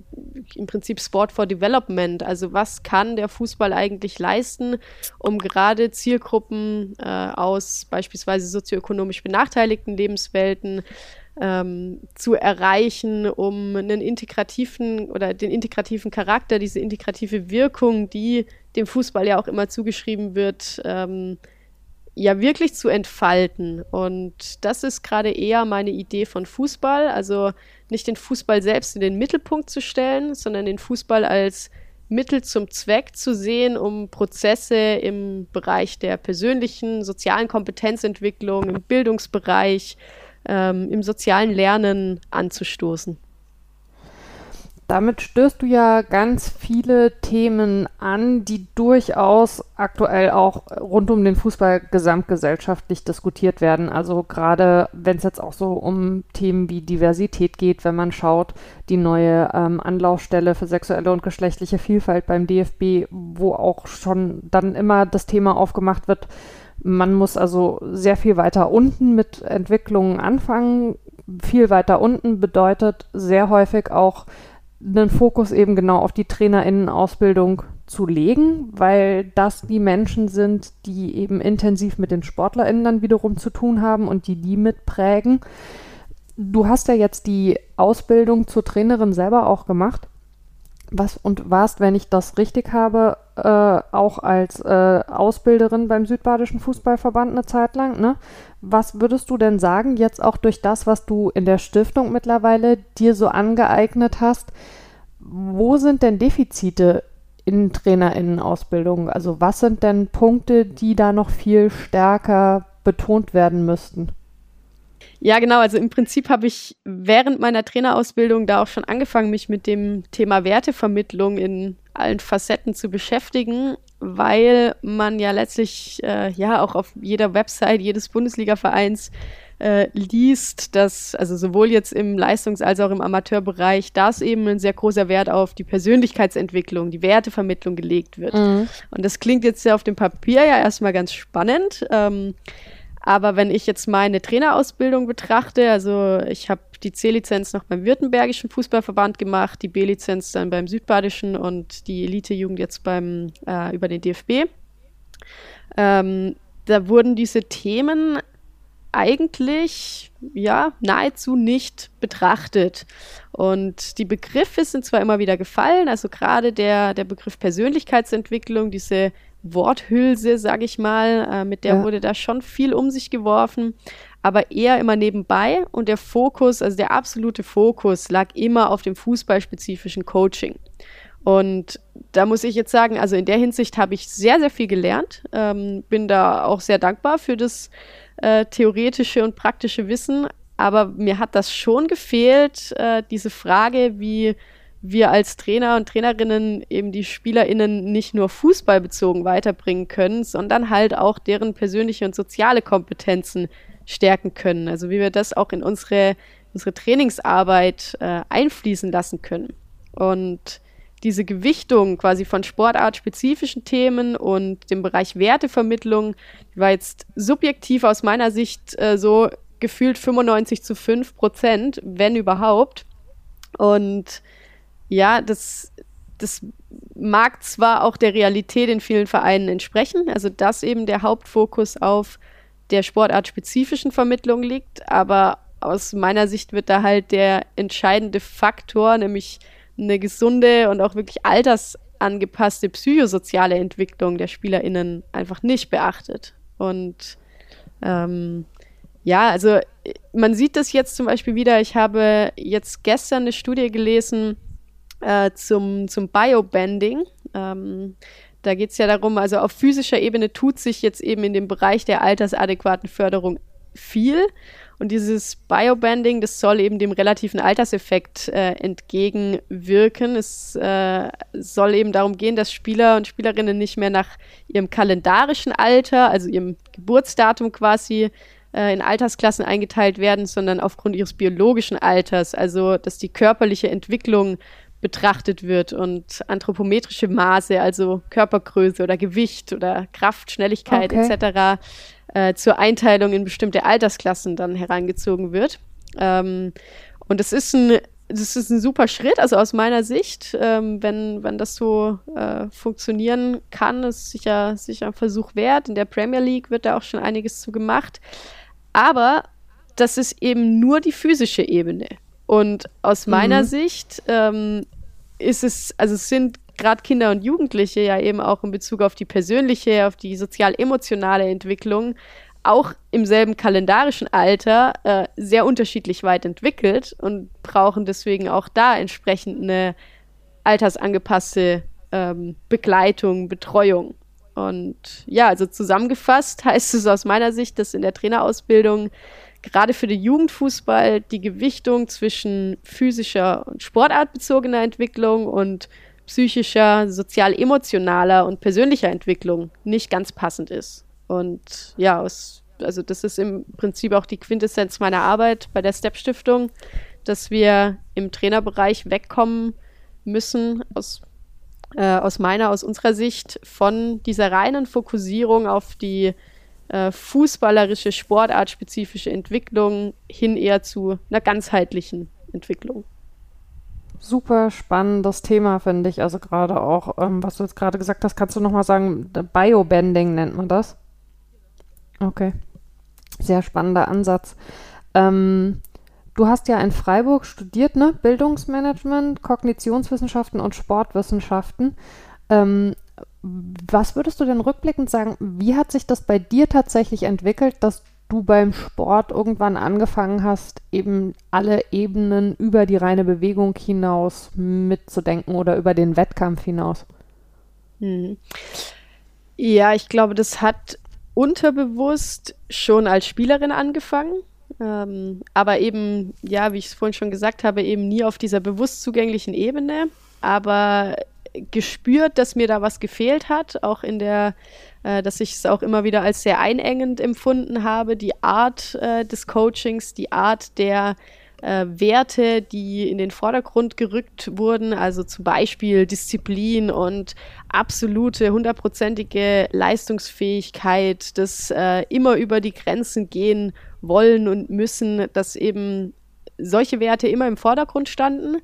im Prinzip Sport for Development. Also was kann der Fußball eigentlich leisten, um gerade Zielgruppen äh, aus beispielsweise sozioökonomisch benachteiligten Lebenswelten ähm, zu erreichen, um einen integrativen oder den integrativen Charakter, diese integrative Wirkung, die dem Fußball ja auch immer zugeschrieben wird, ähm, ja wirklich zu entfalten. Und das ist gerade eher meine Idee von Fußball. Also nicht den Fußball selbst in den Mittelpunkt zu stellen, sondern den Fußball als Mittel zum Zweck zu sehen, um Prozesse im Bereich der persönlichen, sozialen Kompetenzentwicklung, im Bildungsbereich, ähm, im sozialen Lernen anzustoßen. Damit stößt du ja ganz viele Themen an, die durchaus aktuell auch rund um den Fußball gesamtgesellschaftlich diskutiert werden. Also gerade wenn es jetzt auch so um Themen wie Diversität geht, wenn man schaut, die neue ähm, Anlaufstelle für sexuelle und geschlechtliche Vielfalt beim DFB, wo auch schon dann immer das Thema aufgemacht wird, man muss also sehr viel weiter unten mit Entwicklungen anfangen. Viel weiter unten bedeutet sehr häufig auch einen Fokus eben genau auf die Trainerinnenausbildung zu legen, weil das die Menschen sind, die eben intensiv mit den SportlerInnen dann wiederum zu tun haben und die die mitprägen. Du hast ja jetzt die Ausbildung zur Trainerin selber auch gemacht was und warst, wenn ich das richtig habe, äh, auch als äh, Ausbilderin beim Südbadischen Fußballverband eine Zeit lang. Ne? Was würdest du denn sagen, jetzt auch durch das, was du in der Stiftung mittlerweile dir so angeeignet hast, wo sind denn Defizite in Trainerinnenausbildung? Also was sind denn Punkte, die da noch viel stärker betont werden müssten? Ja, genau. Also im Prinzip habe ich während meiner Trainerausbildung da auch schon angefangen, mich mit dem Thema Wertevermittlung in allen Facetten zu beschäftigen, weil man ja letztlich äh, ja auch auf jeder Website jedes Bundesliga-Vereins äh, liest, dass also sowohl jetzt im Leistungs- als auch im Amateurbereich, dass eben ein sehr großer Wert auf die Persönlichkeitsentwicklung, die Wertevermittlung gelegt wird. Mhm. Und das klingt jetzt ja auf dem Papier ja erstmal ganz spannend. Ähm, aber wenn ich jetzt meine Trainerausbildung betrachte, also ich habe die C-Lizenz noch beim Württembergischen Fußballverband gemacht, die B-Lizenz dann beim Südbadischen und die Elite-Jugend jetzt beim äh, über den DFB. Ähm, da wurden diese Themen eigentlich ja nahezu nicht betrachtet. Und die Begriffe sind zwar immer wieder gefallen, also gerade der, der Begriff Persönlichkeitsentwicklung, diese Worthülse, sag ich mal, äh, mit der ja. wurde da schon viel um sich geworfen, aber eher immer nebenbei und der Fokus, also der absolute Fokus lag immer auf dem fußballspezifischen Coaching. Und da muss ich jetzt sagen, also in der Hinsicht habe ich sehr, sehr viel gelernt, ähm, bin da auch sehr dankbar für das äh, theoretische und praktische Wissen, aber mir hat das schon gefehlt, äh, diese Frage, wie wir als Trainer und Trainerinnen eben die SpielerInnen nicht nur fußballbezogen weiterbringen können, sondern halt auch deren persönliche und soziale Kompetenzen stärken können. Also wie wir das auch in unsere, unsere Trainingsarbeit äh, einfließen lassen können. Und diese Gewichtung quasi von sportartspezifischen Themen und dem Bereich Wertevermittlung war jetzt subjektiv aus meiner Sicht äh, so gefühlt 95 zu 5 Prozent, wenn überhaupt. Und ja, das, das mag zwar auch der Realität in vielen Vereinen entsprechen, also dass eben der Hauptfokus auf der sportartspezifischen Vermittlung liegt, aber aus meiner Sicht wird da halt der entscheidende Faktor, nämlich eine gesunde und auch wirklich altersangepasste psychosoziale Entwicklung der SpielerInnen einfach nicht beachtet. Und ähm, ja, also man sieht das jetzt zum Beispiel wieder. Ich habe jetzt gestern eine Studie gelesen äh, zum, zum Biobanding. Ähm, da geht es ja darum, also auf physischer Ebene tut sich jetzt eben in dem Bereich der altersadäquaten Förderung viel. Und dieses Biobanding, das soll eben dem relativen Alterseffekt äh, entgegenwirken. Es äh, soll eben darum gehen, dass Spieler und Spielerinnen nicht mehr nach ihrem kalendarischen Alter, also ihrem Geburtsdatum quasi, äh, in Altersklassen eingeteilt werden, sondern aufgrund ihres biologischen Alters, also dass die körperliche Entwicklung betrachtet wird und anthropometrische Maße, also Körpergröße oder Gewicht oder Kraft, Schnelligkeit okay. etc äh, zur Einteilung in bestimmte Altersklassen dann herangezogen wird. Ähm, und das ist ein das ist ein super Schritt, also aus meiner Sicht, ähm, wenn, wenn das so äh, funktionieren kann, ist sicher, sicher ein Versuch wert. In der Premier League wird da auch schon einiges zu gemacht. Aber das ist eben nur die physische Ebene. Und aus meiner mhm. Sicht ähm, ist es, also sind gerade Kinder und Jugendliche ja eben auch in Bezug auf die persönliche, auf die sozial-emotionale Entwicklung auch im selben kalendarischen Alter äh, sehr unterschiedlich weit entwickelt und brauchen deswegen auch da entsprechend eine altersangepasste ähm, Begleitung, Betreuung. Und ja, also zusammengefasst heißt es aus meiner Sicht, dass in der Trainerausbildung gerade für den Jugendfußball die Gewichtung zwischen physischer und sportartbezogener Entwicklung und psychischer, sozial-emotionaler und persönlicher Entwicklung nicht ganz passend ist. Und ja, aus, also das ist im Prinzip auch die Quintessenz meiner Arbeit bei der Step Stiftung, dass wir im Trainerbereich wegkommen müssen aus, äh, aus meiner, aus unserer Sicht von dieser reinen Fokussierung auf die äh, fußballerische, sportartspezifische Entwicklung hin eher zu einer ganzheitlichen Entwicklung super spannendes Thema, finde ich. Also gerade auch, ähm, was du jetzt gerade gesagt hast, kannst du nochmal sagen, Biobending nennt man das? Okay. Sehr spannender Ansatz. Ähm, du hast ja in Freiburg studiert, ne? Bildungsmanagement, Kognitionswissenschaften und Sportwissenschaften. Ähm, was würdest du denn rückblickend sagen, wie hat sich das bei dir tatsächlich entwickelt, dass du beim Sport irgendwann angefangen hast, eben alle Ebenen über die reine Bewegung hinaus mitzudenken oder über den Wettkampf hinaus? Hm. Ja, ich glaube, das hat unterbewusst schon als Spielerin angefangen. Ähm, aber eben, ja, wie ich es vorhin schon gesagt habe, eben nie auf dieser bewusst zugänglichen Ebene. Aber gespürt, dass mir da was gefehlt hat, auch in der äh, dass ich es auch immer wieder als sehr einengend empfunden habe, die Art äh, des Coachings, die Art der äh, Werte, die in den Vordergrund gerückt wurden, also zum Beispiel Disziplin und absolute hundertprozentige Leistungsfähigkeit, das äh, immer über die Grenzen gehen wollen und müssen, dass eben solche Werte immer im Vordergrund standen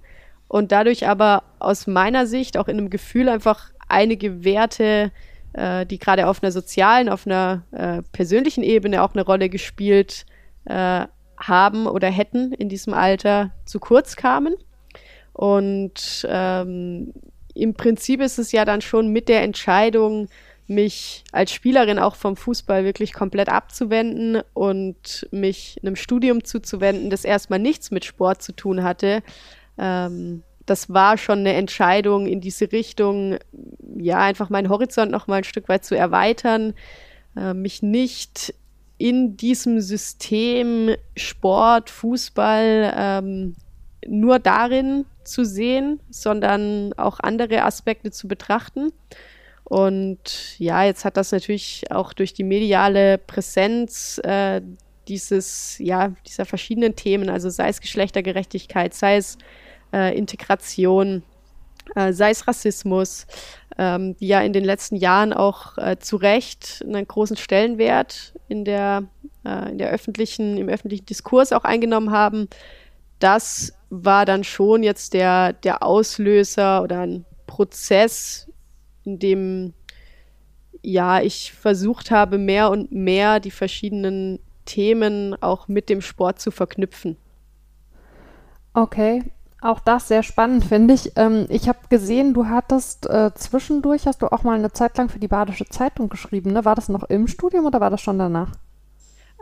und dadurch aber aus meiner Sicht auch in einem Gefühl einfach einige Werte äh, die gerade auf einer sozialen, auf einer äh, persönlichen Ebene auch eine Rolle gespielt äh, haben oder hätten in diesem Alter zu kurz kamen. Und ähm, im Prinzip ist es ja dann schon mit der Entscheidung, mich als Spielerin auch vom Fußball wirklich komplett abzuwenden und mich einem Studium zuzuwenden, das erstmal nichts mit Sport zu tun hatte, ähm, das war schon eine Entscheidung in diese Richtung, ja, einfach meinen Horizont noch mal ein Stück weit zu erweitern, äh, mich nicht in diesem System Sport, Fußball ähm, nur darin zu sehen, sondern auch andere Aspekte zu betrachten. Und ja, jetzt hat das natürlich auch durch die mediale Präsenz äh, dieses, ja, dieser verschiedenen Themen, also sei es Geschlechtergerechtigkeit, sei es äh, Integration, äh, sei es Rassismus, ähm, die ja in den letzten Jahren auch äh, zu Recht einen großen Stellenwert in der, äh, in der öffentlichen, im öffentlichen Diskurs auch eingenommen haben. Das war dann schon jetzt der, der Auslöser oder ein Prozess, in dem ja ich versucht habe, mehr und mehr die verschiedenen Themen auch mit dem Sport zu verknüpfen. Okay, auch das sehr spannend, finde ich. Ähm, ich habe gesehen, du hattest äh, zwischendurch, hast du auch mal eine Zeit lang für die Badische Zeitung geschrieben. Ne? War das noch im Studium oder war das schon danach?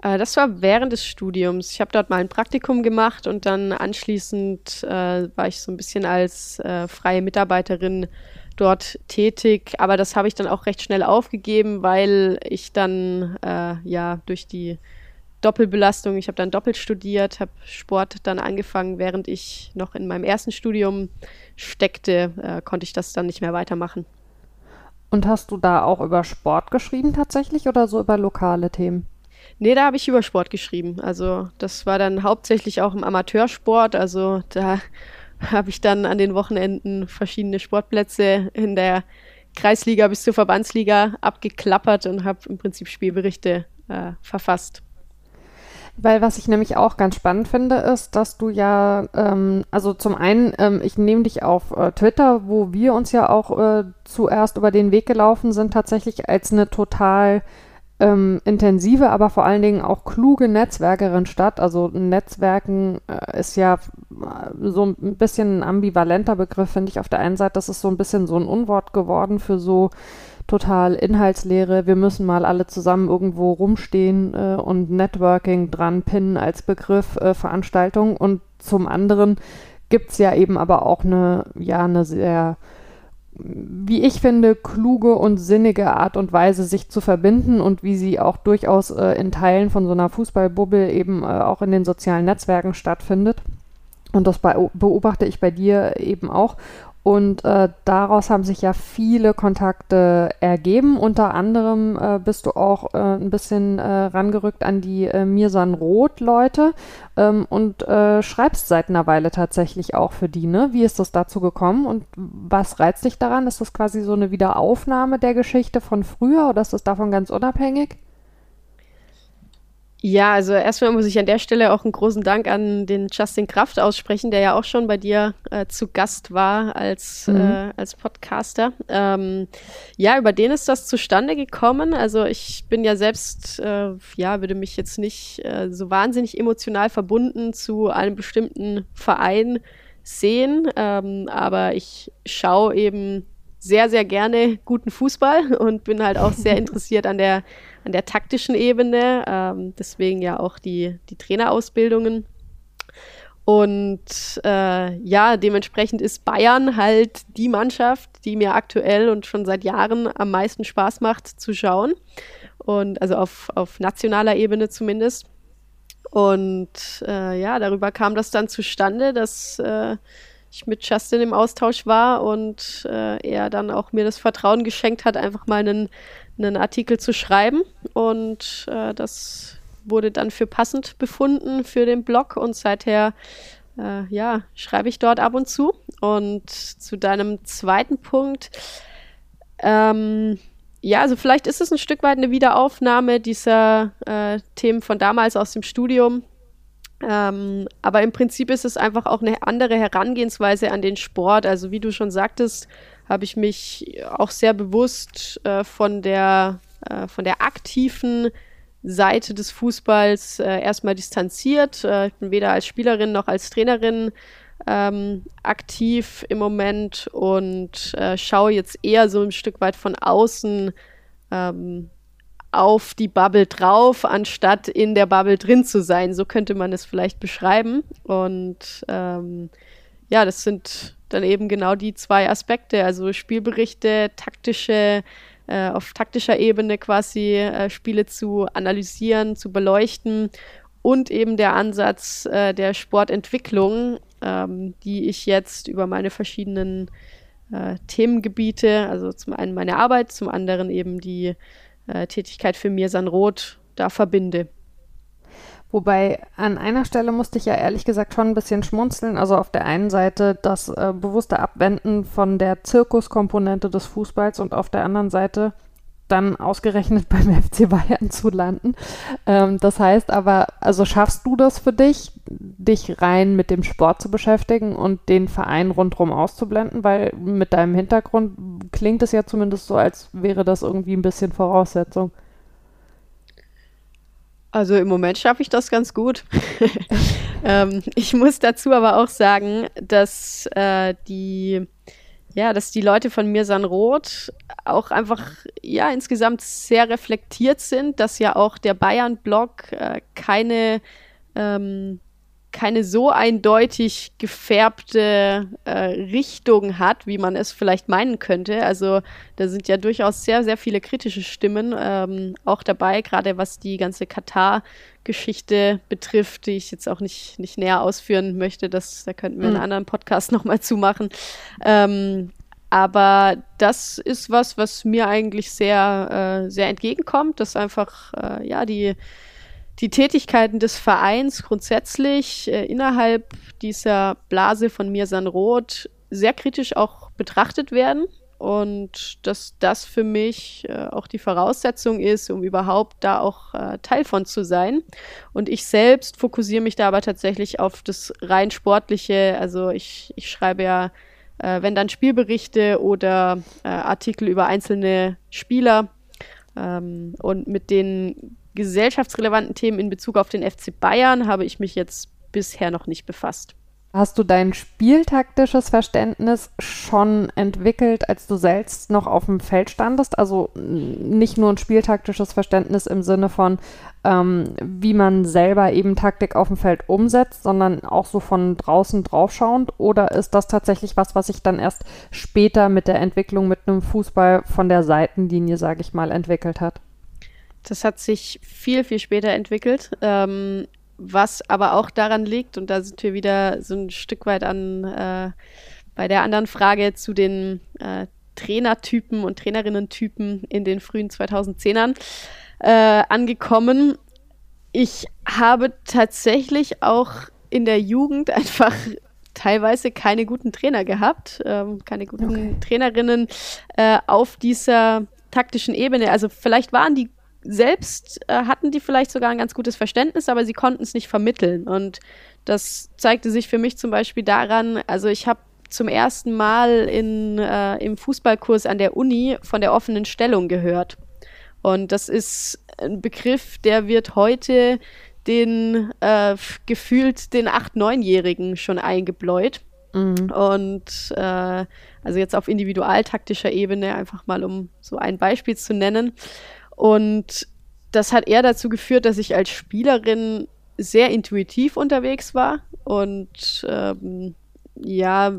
Äh, das war während des Studiums. Ich habe dort mal ein Praktikum gemacht und dann anschließend äh, war ich so ein bisschen als äh, freie Mitarbeiterin dort tätig. Aber das habe ich dann auch recht schnell aufgegeben, weil ich dann äh, ja durch die Doppelbelastung, ich habe dann doppelt studiert, habe Sport dann angefangen, während ich noch in meinem ersten Studium steckte, äh, konnte ich das dann nicht mehr weitermachen. Und hast du da auch über Sport geschrieben tatsächlich oder so über lokale Themen? Nee, da habe ich über Sport geschrieben. Also das war dann hauptsächlich auch im Amateursport. Also da habe ich dann an den Wochenenden verschiedene Sportplätze in der Kreisliga bis zur Verbandsliga abgeklappert und habe im Prinzip Spielberichte äh, verfasst. Weil was ich nämlich auch ganz spannend finde, ist, dass du ja, ähm, also zum einen, ähm, ich nehme dich auf äh, Twitter, wo wir uns ja auch äh, zuerst über den Weg gelaufen sind, tatsächlich als eine total ähm, intensive, aber vor allen Dingen auch kluge Netzwerkerin statt. Also Netzwerken äh, ist ja äh, so ein bisschen ein ambivalenter Begriff, finde ich. Auf der einen Seite, das ist so ein bisschen so ein Unwort geworden für so total Inhaltsleere. Wir müssen mal alle zusammen irgendwo rumstehen äh, und Networking dran pinnen als Begriff äh, Veranstaltung. Und zum anderen gibt es ja eben aber auch eine, ja, eine sehr wie ich finde, kluge und sinnige Art und Weise, sich zu verbinden und wie sie auch durchaus äh, in Teilen von so einer Fußballbubble eben äh, auch in den sozialen Netzwerken stattfindet. Und das beobachte ich bei dir eben auch. Und äh, daraus haben sich ja viele Kontakte ergeben. Unter anderem äh, bist du auch äh, ein bisschen äh, rangerückt an die äh, Mirsan Roth-Leute ähm, und äh, schreibst seit einer Weile tatsächlich auch für die. Ne? Wie ist das dazu gekommen und was reizt dich daran? Ist das quasi so eine Wiederaufnahme der Geschichte von früher oder ist das davon ganz unabhängig? Ja, also erstmal muss ich an der Stelle auch einen großen Dank an den Justin Kraft aussprechen, der ja auch schon bei dir äh, zu Gast war als, mhm. äh, als Podcaster. Ähm, ja, über den ist das zustande gekommen. Also ich bin ja selbst, äh, ja, würde mich jetzt nicht äh, so wahnsinnig emotional verbunden zu einem bestimmten Verein sehen, ähm, aber ich schaue eben sehr, sehr gerne guten Fußball und bin halt auch sehr interessiert an der an der taktischen Ebene, ähm, deswegen ja auch die, die Trainerausbildungen. Und äh, ja, dementsprechend ist Bayern halt die Mannschaft, die mir aktuell und schon seit Jahren am meisten Spaß macht zu schauen. Und also auf, auf nationaler Ebene zumindest. Und äh, ja, darüber kam das dann zustande, dass äh, ich mit Justin im Austausch war und äh, er dann auch mir das Vertrauen geschenkt hat, einfach mal einen, einen Artikel zu schreiben. Und äh, das wurde dann für passend befunden für den Blog und seither äh, ja, schreibe ich dort ab und zu. Und zu deinem zweiten Punkt, ähm, ja, also vielleicht ist es ein Stück weit eine Wiederaufnahme dieser äh, Themen von damals aus dem Studium. Ähm, aber im Prinzip ist es einfach auch eine andere Herangehensweise an den Sport. Also wie du schon sagtest, habe ich mich auch sehr bewusst äh, von der äh, von der aktiven Seite des Fußballs äh, erstmal distanziert. Äh, ich bin weder als Spielerin noch als Trainerin ähm, aktiv im Moment und äh, schaue jetzt eher so ein Stück weit von außen ähm, auf die Bubble drauf, anstatt in der Bubble drin zu sein. So könnte man es vielleicht beschreiben. Und ähm, ja, das sind dann eben genau die zwei Aspekte, also Spielberichte, taktische, äh, auf taktischer Ebene quasi äh, Spiele zu analysieren, zu beleuchten und eben der Ansatz äh, der Sportentwicklung, ähm, die ich jetzt über meine verschiedenen äh, Themengebiete, also zum einen meine Arbeit, zum anderen eben die äh, Tätigkeit für Mirsan Roth da verbinde. Wobei an einer Stelle musste ich ja ehrlich gesagt schon ein bisschen schmunzeln. Also auf der einen Seite das äh, bewusste Abwenden von der Zirkuskomponente des Fußballs und auf der anderen Seite dann ausgerechnet beim FC Bayern zu landen. Ähm, das heißt aber, also schaffst du das für dich, dich rein mit dem Sport zu beschäftigen und den Verein rundherum auszublenden? Weil mit deinem Hintergrund klingt es ja zumindest so, als wäre das irgendwie ein bisschen Voraussetzung. Also im Moment schaffe ich das ganz gut. ähm, ich muss dazu aber auch sagen, dass äh, die ja, dass die Leute von mir San Roth auch einfach ja insgesamt sehr reflektiert sind, dass ja auch der Bayern-Blog äh, keine ähm, keine so eindeutig gefärbte äh, Richtung hat, wie man es vielleicht meinen könnte. Also da sind ja durchaus sehr, sehr viele kritische Stimmen ähm, auch dabei, gerade was die ganze Katar-Geschichte betrifft, die ich jetzt auch nicht, nicht näher ausführen möchte. Das, da könnten wir mhm. einen anderen Podcast nochmal zumachen. Ähm, aber das ist was, was mir eigentlich sehr, äh, sehr entgegenkommt, dass einfach, äh, ja, die die Tätigkeiten des Vereins grundsätzlich äh, innerhalb dieser Blase von Mirsan Roth sehr kritisch auch betrachtet werden und dass das für mich äh, auch die Voraussetzung ist, um überhaupt da auch äh, Teil von zu sein. Und ich selbst fokussiere mich da aber tatsächlich auf das rein sportliche. Also ich, ich schreibe ja, äh, wenn dann Spielberichte oder äh, Artikel über einzelne Spieler. Ähm, und mit den gesellschaftsrelevanten Themen in Bezug auf den FC Bayern habe ich mich jetzt bisher noch nicht befasst. Hast du dein spieltaktisches Verständnis schon entwickelt, als du selbst noch auf dem Feld standest? Also nicht nur ein spieltaktisches Verständnis im Sinne von, ähm, wie man selber eben Taktik auf dem Feld umsetzt, sondern auch so von draußen draufschauend? Oder ist das tatsächlich was, was sich dann erst später mit der Entwicklung mit einem Fußball von der Seitenlinie, sage ich mal, entwickelt hat? Das hat sich viel, viel später entwickelt. Ähm, was aber auch daran liegt, und da sind wir wieder so ein Stück weit an äh, bei der anderen Frage zu den äh, Trainertypen und Trainerinnen-Typen in den frühen 2010ern äh, angekommen. Ich habe tatsächlich auch in der Jugend einfach teilweise keine guten Trainer gehabt, ähm, keine guten okay. Trainerinnen äh, auf dieser taktischen Ebene. Also vielleicht waren die selbst äh, hatten die vielleicht sogar ein ganz gutes Verständnis, aber sie konnten es nicht vermitteln. Und das zeigte sich für mich zum Beispiel daran, also ich habe zum ersten Mal in, äh, im Fußballkurs an der Uni von der offenen Stellung gehört. Und das ist ein Begriff, der wird heute den äh, gefühlt den 8-, 9-Jährigen schon eingebläut. Mhm. Und äh, also jetzt auf individualtaktischer Ebene, einfach mal um so ein Beispiel zu nennen. Und das hat eher dazu geführt, dass ich als Spielerin sehr intuitiv unterwegs war und ähm, ja,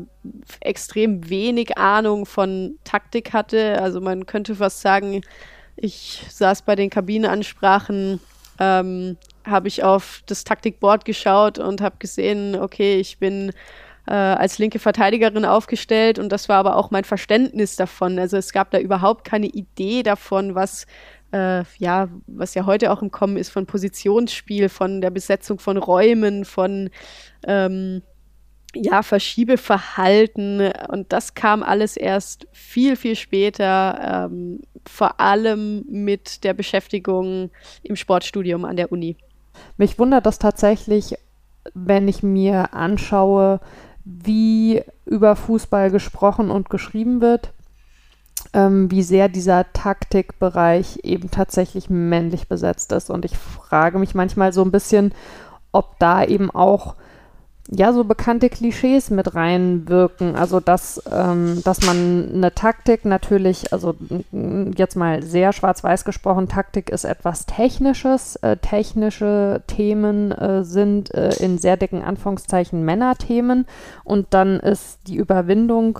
extrem wenig Ahnung von Taktik hatte. Also man könnte fast sagen, ich saß bei den Kabinenansprachen, ähm, habe ich auf das Taktikboard geschaut und habe gesehen, okay, ich bin äh, als linke Verteidigerin aufgestellt und das war aber auch mein Verständnis davon. Also es gab da überhaupt keine Idee davon, was äh, ja, was ja heute auch im Kommen ist, von Positionsspiel, von der Besetzung von Räumen, von ähm, ja, Verschiebeverhalten. Und das kam alles erst viel, viel später, ähm, vor allem mit der Beschäftigung im Sportstudium an der Uni. Mich wundert das tatsächlich, wenn ich mir anschaue, wie über Fußball gesprochen und geschrieben wird ähm, wie sehr dieser Taktikbereich eben tatsächlich männlich besetzt ist. Und ich frage mich manchmal so ein bisschen, ob da eben auch ja so bekannte Klischees mit reinwirken. Also dass, ähm, dass man eine Taktik natürlich, also jetzt mal sehr schwarz-weiß gesprochen, Taktik ist etwas Technisches. Äh, technische Themen äh, sind äh, in sehr dicken Anführungszeichen Männerthemen und dann ist die Überwindung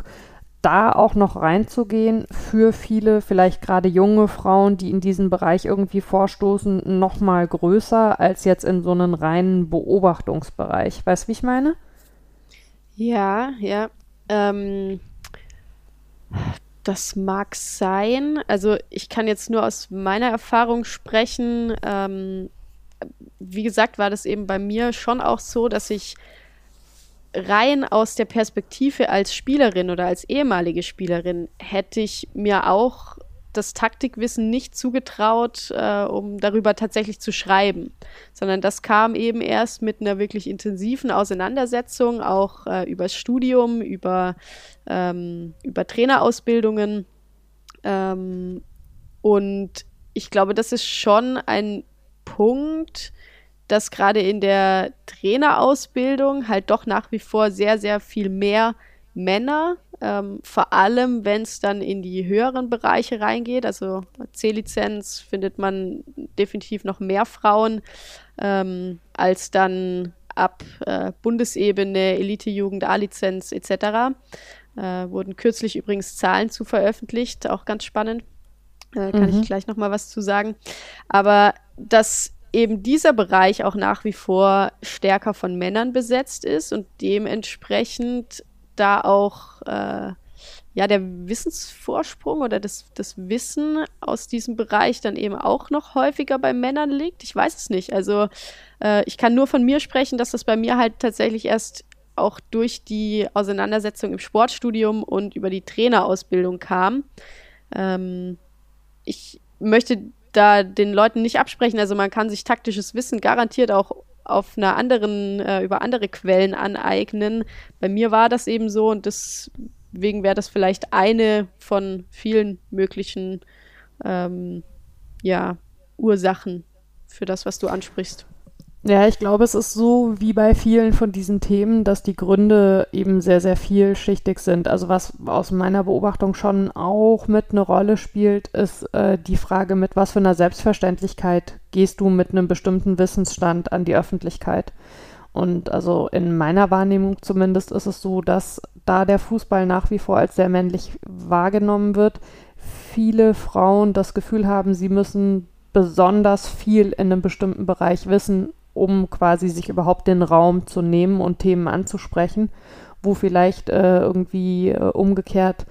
da auch noch reinzugehen für viele, vielleicht gerade junge Frauen, die in diesen Bereich irgendwie vorstoßen, noch mal größer als jetzt in so einen reinen Beobachtungsbereich. Weißt du, wie ich meine? Ja, ja. Ähm, das mag sein. Also ich kann jetzt nur aus meiner Erfahrung sprechen. Ähm, wie gesagt, war das eben bei mir schon auch so, dass ich rein aus der Perspektive als Spielerin oder als ehemalige Spielerin hätte ich mir auch das Taktikwissen nicht zugetraut, äh, um darüber tatsächlich zu schreiben, sondern das kam eben erst mit einer wirklich intensiven Auseinandersetzung, auch äh, übers Studium, über, ähm, über Trainerausbildungen. Ähm, und ich glaube, das ist schon ein Punkt, dass gerade in der Trainerausbildung halt doch nach wie vor sehr, sehr viel mehr Männer ähm, vor allem wenn es dann in die höheren Bereiche reingeht. Also C-Lizenz findet man definitiv noch mehr Frauen ähm, als dann ab äh, Bundesebene, Elite-Jugend, A-Lizenz etc. Äh, wurden kürzlich übrigens Zahlen zu veröffentlicht, auch ganz spannend. Äh, kann mhm. ich gleich noch mal was zu sagen. Aber dass eben dieser Bereich auch nach wie vor stärker von Männern besetzt ist und dementsprechend da auch äh, ja der Wissensvorsprung oder das, das Wissen aus diesem Bereich dann eben auch noch häufiger bei Männern liegt. Ich weiß es nicht. Also äh, ich kann nur von mir sprechen, dass das bei mir halt tatsächlich erst auch durch die Auseinandersetzung im Sportstudium und über die Trainerausbildung kam. Ähm, ich möchte da den Leuten nicht absprechen. Also man kann sich taktisches Wissen garantiert auch auf einer anderen, äh, über andere Quellen aneignen. Bei mir war das eben so und deswegen wäre das vielleicht eine von vielen möglichen ähm, ja, Ursachen für das, was du ansprichst. Ja, ich glaube, es ist so wie bei vielen von diesen Themen, dass die Gründe eben sehr, sehr vielschichtig sind. Also was aus meiner Beobachtung schon auch mit eine Rolle spielt, ist äh, die Frage, mit was für einer Selbstverständlichkeit gehst du mit einem bestimmten Wissensstand an die Öffentlichkeit. Und also in meiner Wahrnehmung zumindest ist es so, dass da der Fußball nach wie vor als sehr männlich wahrgenommen wird, viele Frauen das Gefühl haben, sie müssen besonders viel in einem bestimmten Bereich wissen, um quasi sich überhaupt den Raum zu nehmen und Themen anzusprechen, wo vielleicht äh, irgendwie äh, umgekehrt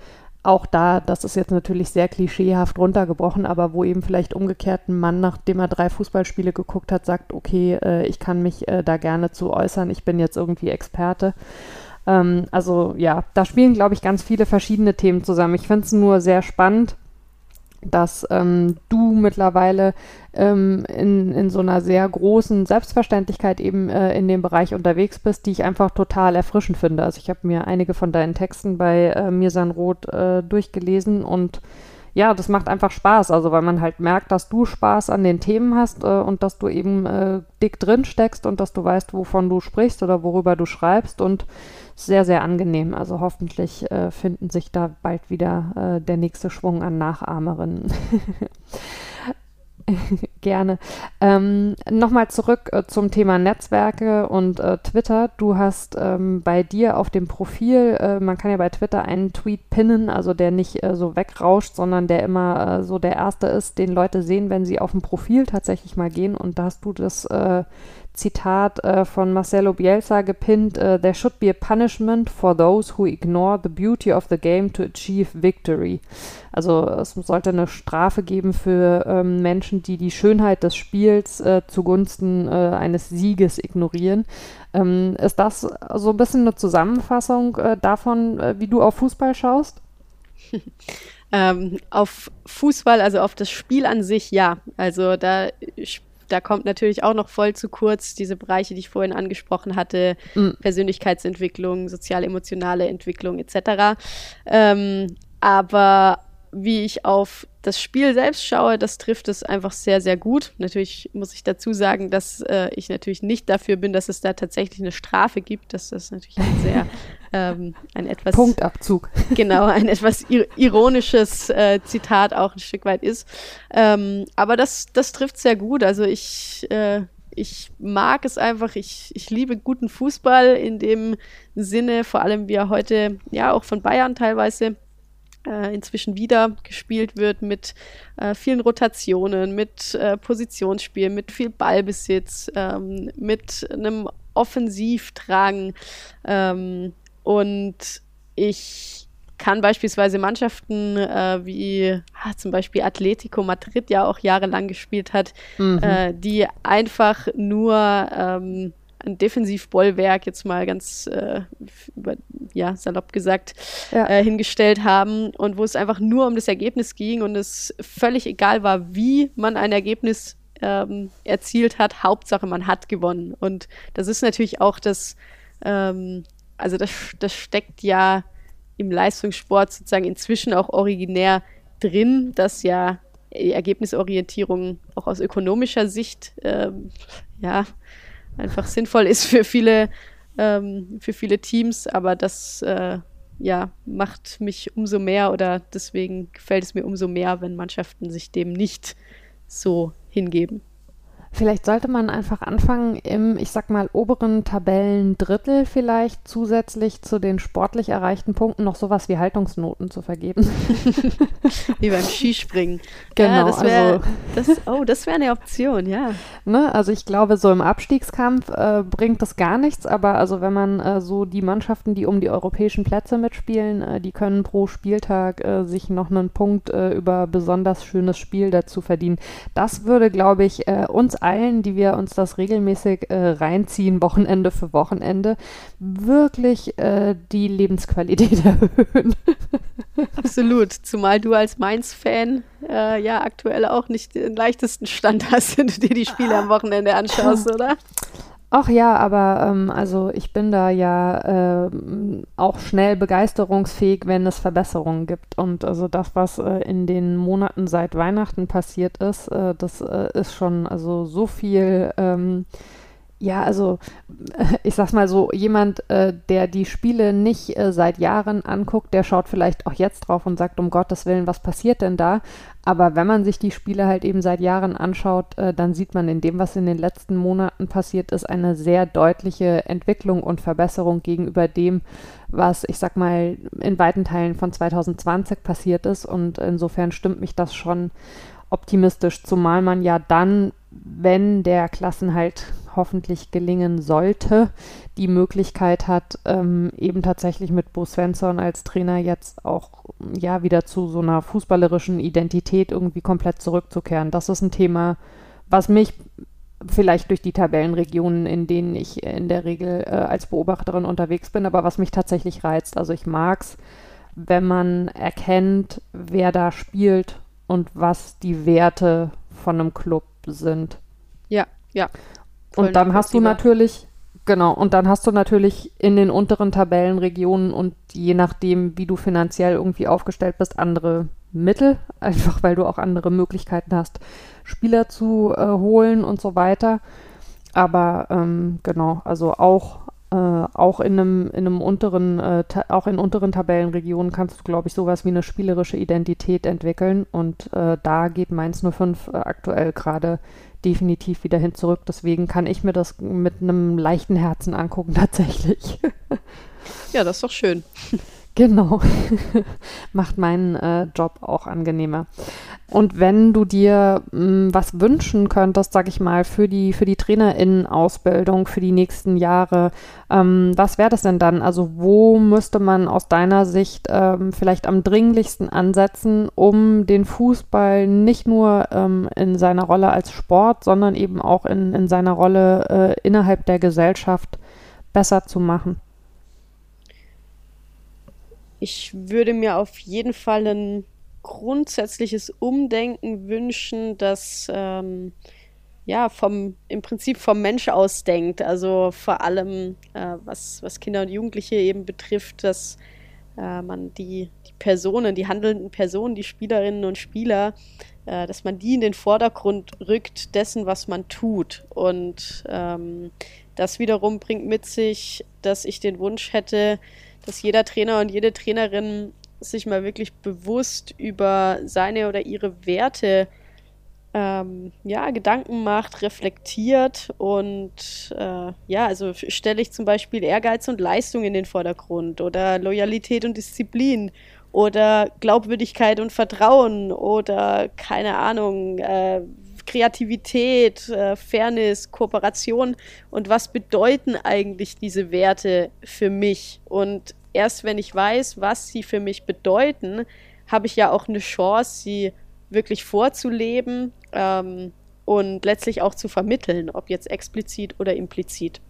auch da, das ist jetzt natürlich sehr klischeehaft runtergebrochen, aber wo eben vielleicht umgekehrt ein Mann, nachdem er drei Fußballspiele geguckt hat, sagt, okay, äh, ich kann mich äh, da gerne zu äußern, ich bin jetzt irgendwie Experte. Ähm, also ja, da spielen, glaube ich, ganz viele verschiedene Themen zusammen. Ich finde es nur sehr spannend, dass ähm, du mittlerweile ähm, in, in so einer sehr großen Selbstverständlichkeit eben äh, in dem Bereich unterwegs bist, die ich einfach total erfrischend finde. Also ich habe mir einige von deinen Texten bei äh, Mirsan Roth äh, durchgelesen und ja, das macht einfach Spaß, also weil man halt merkt, dass du Spaß an den Themen hast äh, und dass du eben äh, dick drin steckst und dass du weißt, wovon du sprichst oder worüber du schreibst und sehr, sehr angenehm. Also hoffentlich äh, finden sich da bald wieder äh, der nächste Schwung an Nachahmerinnen. Gerne. Ähm, Nochmal zurück äh, zum Thema Netzwerke und äh, Twitter. Du hast ähm, bei dir auf dem Profil, äh, man kann ja bei Twitter einen Tweet pinnen, also der nicht äh, so wegrauscht, sondern der immer äh, so der erste ist, den Leute sehen, wenn sie auf dem Profil tatsächlich mal gehen. Und da hast du das äh, Zitat äh, von Marcelo Bielsa gepinnt, äh, There should be a punishment for those who ignore the beauty of the game to achieve victory. Also es sollte eine Strafe geben für ähm, Menschen, die die Schönheit des Spiels äh, zugunsten äh, eines Sieges ignorieren. Ähm, ist das so ein bisschen eine Zusammenfassung äh, davon, wie du auf Fußball schaust? ähm, auf Fußball, also auf das Spiel an sich, ja. Also da da kommt natürlich auch noch voll zu kurz diese Bereiche, die ich vorhin angesprochen hatte, mhm. Persönlichkeitsentwicklung, sozial-emotionale Entwicklung etc. Ähm, aber wie ich auf das Spiel selbst schaue, das trifft es einfach sehr, sehr gut. Natürlich muss ich dazu sagen, dass äh, ich natürlich nicht dafür bin, dass es da tatsächlich eine Strafe gibt. Das ist natürlich ein sehr, ähm, ein etwas. Punktabzug. Genau, ein etwas ironisches äh, Zitat auch ein Stück weit ist. Ähm, aber das, das trifft sehr gut. Also ich, äh, ich mag es einfach, ich, ich liebe guten Fußball in dem Sinne, vor allem wie er heute ja auch von Bayern teilweise äh, inzwischen wieder gespielt wird mit äh, vielen Rotationen, mit äh, Positionsspiel, mit viel Ballbesitz, ähm, mit einem Offensivdrang. Ähm, und ich kann beispielsweise Mannschaften äh, wie ah, zum Beispiel Atletico Madrid ja auch jahrelang gespielt hat, mhm. äh, die einfach nur ähm, ein Defensivbollwerk jetzt mal ganz äh, über, ja, salopp gesagt ja. äh, hingestellt haben und wo es einfach nur um das Ergebnis ging und es völlig egal war, wie man ein Ergebnis ähm, erzielt hat. Hauptsache, man hat gewonnen. Und das ist natürlich auch das, ähm, also das, das steckt ja im Leistungssport sozusagen inzwischen auch originär drin, dass ja die Ergebnisorientierung auch aus ökonomischer Sicht ähm, ja einfach sinnvoll ist für viele, ähm, für viele Teams, aber das äh, ja, macht mich umso mehr oder deswegen gefällt es mir umso mehr, wenn Mannschaften sich dem nicht so hingeben. Vielleicht sollte man einfach anfangen, im, ich sag mal, oberen Tabellendrittel vielleicht zusätzlich zu den sportlich erreichten Punkten noch sowas wie Haltungsnoten zu vergeben. wie beim Skispringen. Genau. Ja, das wär, also, das, oh, das wäre eine Option, ja. Ne, also ich glaube, so im Abstiegskampf äh, bringt das gar nichts, aber also wenn man äh, so die Mannschaften, die um die europäischen Plätze mitspielen, äh, die können pro Spieltag äh, sich noch einen Punkt äh, über besonders schönes Spiel dazu verdienen. Das würde, glaube ich, äh, uns allen, die wir uns das regelmäßig äh, reinziehen, Wochenende für Wochenende, wirklich äh, die Lebensqualität erhöhen. Absolut, zumal du als Mainz-Fan äh, ja aktuell auch nicht den leichtesten Stand hast, wenn du dir die Spiele am Wochenende anschaust, oder? Ach ja, aber ähm, also ich bin da ja äh, auch schnell begeisterungsfähig, wenn es Verbesserungen gibt. Und also das, was äh, in den Monaten seit Weihnachten passiert ist, äh, das äh, ist schon also so viel. Ähm, ja, also ich sag's mal so, jemand, äh, der die Spiele nicht äh, seit Jahren anguckt, der schaut vielleicht auch jetzt drauf und sagt, um Gottes Willen, was passiert denn da? Aber wenn man sich die Spiele halt eben seit Jahren anschaut, äh, dann sieht man in dem, was in den letzten Monaten passiert ist, eine sehr deutliche Entwicklung und Verbesserung gegenüber dem, was ich sag mal in weiten Teilen von 2020 passiert ist. Und insofern stimmt mich das schon optimistisch, zumal man ja dann, wenn der Klassenhalt hoffentlich gelingen sollte, die Möglichkeit hat, ähm, eben tatsächlich mit Bo Svensson als Trainer jetzt auch ja wieder zu so einer fußballerischen Identität irgendwie komplett zurückzukehren. Das ist ein Thema, was mich vielleicht durch die Tabellenregionen, in denen ich in der Regel äh, als Beobachterin unterwegs bin, aber was mich tatsächlich reizt. Also ich mag es, wenn man erkennt, wer da spielt und was die Werte von einem Club sind. Ja, ja. Und dann hast du natürlich, genau, und dann hast du natürlich in den unteren Tabellenregionen und je nachdem, wie du finanziell irgendwie aufgestellt bist, andere Mittel, einfach weil du auch andere Möglichkeiten hast, Spieler zu äh, holen und so weiter. Aber ähm, genau, also auch, äh, auch in einem, in einem unteren, äh, auch in unteren Tabellenregionen kannst du, glaube ich, sowas wie eine spielerische Identität entwickeln. Und äh, da geht Mainz 05 äh, aktuell gerade definitiv wieder hin zurück. Deswegen kann ich mir das mit einem leichten Herzen angucken, tatsächlich. Ja, das ist doch schön. Genau. Macht meinen äh, Job auch angenehmer. Und wenn du dir mh, hm, was wünschen könntest, sag ich mal, für die, für die TrainerInnen-Ausbildung für die nächsten Jahre, ähm, was wäre das denn dann? Also wo müsste man aus deiner Sicht ähm, vielleicht am dringlichsten ansetzen, um den Fußball nicht nur ähm, in seiner Rolle als Sport, sondern eben auch in, in seiner Rolle äh, innerhalb der Gesellschaft besser zu machen? Ich würde mir auf jeden Fall ein grundsätzliches Umdenken wünschen, das ähm, ja vom im Prinzip vom Mensch aus denkt. Also vor allem äh, was, was Kinder und Jugendliche eben betrifft, dass äh, man die, die Personen, die handelnden Personen, die Spielerinnen und Spieler, äh, dass man die in den Vordergrund rückt dessen, was man tut. Und ähm, das wiederum bringt mit sich, dass ich den Wunsch hätte, dass jeder Trainer und jede Trainerin sich mal wirklich bewusst über seine oder ihre Werte ähm, ja, Gedanken macht, reflektiert und äh, ja, also stelle ich zum Beispiel Ehrgeiz und Leistung in den Vordergrund oder Loyalität und Disziplin oder Glaubwürdigkeit und Vertrauen oder keine Ahnung, äh, Kreativität, äh, Fairness, Kooperation und was bedeuten eigentlich diese Werte für mich? Und erst wenn ich weiß, was sie für mich bedeuten, habe ich ja auch eine Chance, sie wirklich vorzuleben ähm, und letztlich auch zu vermitteln, ob jetzt explizit oder implizit.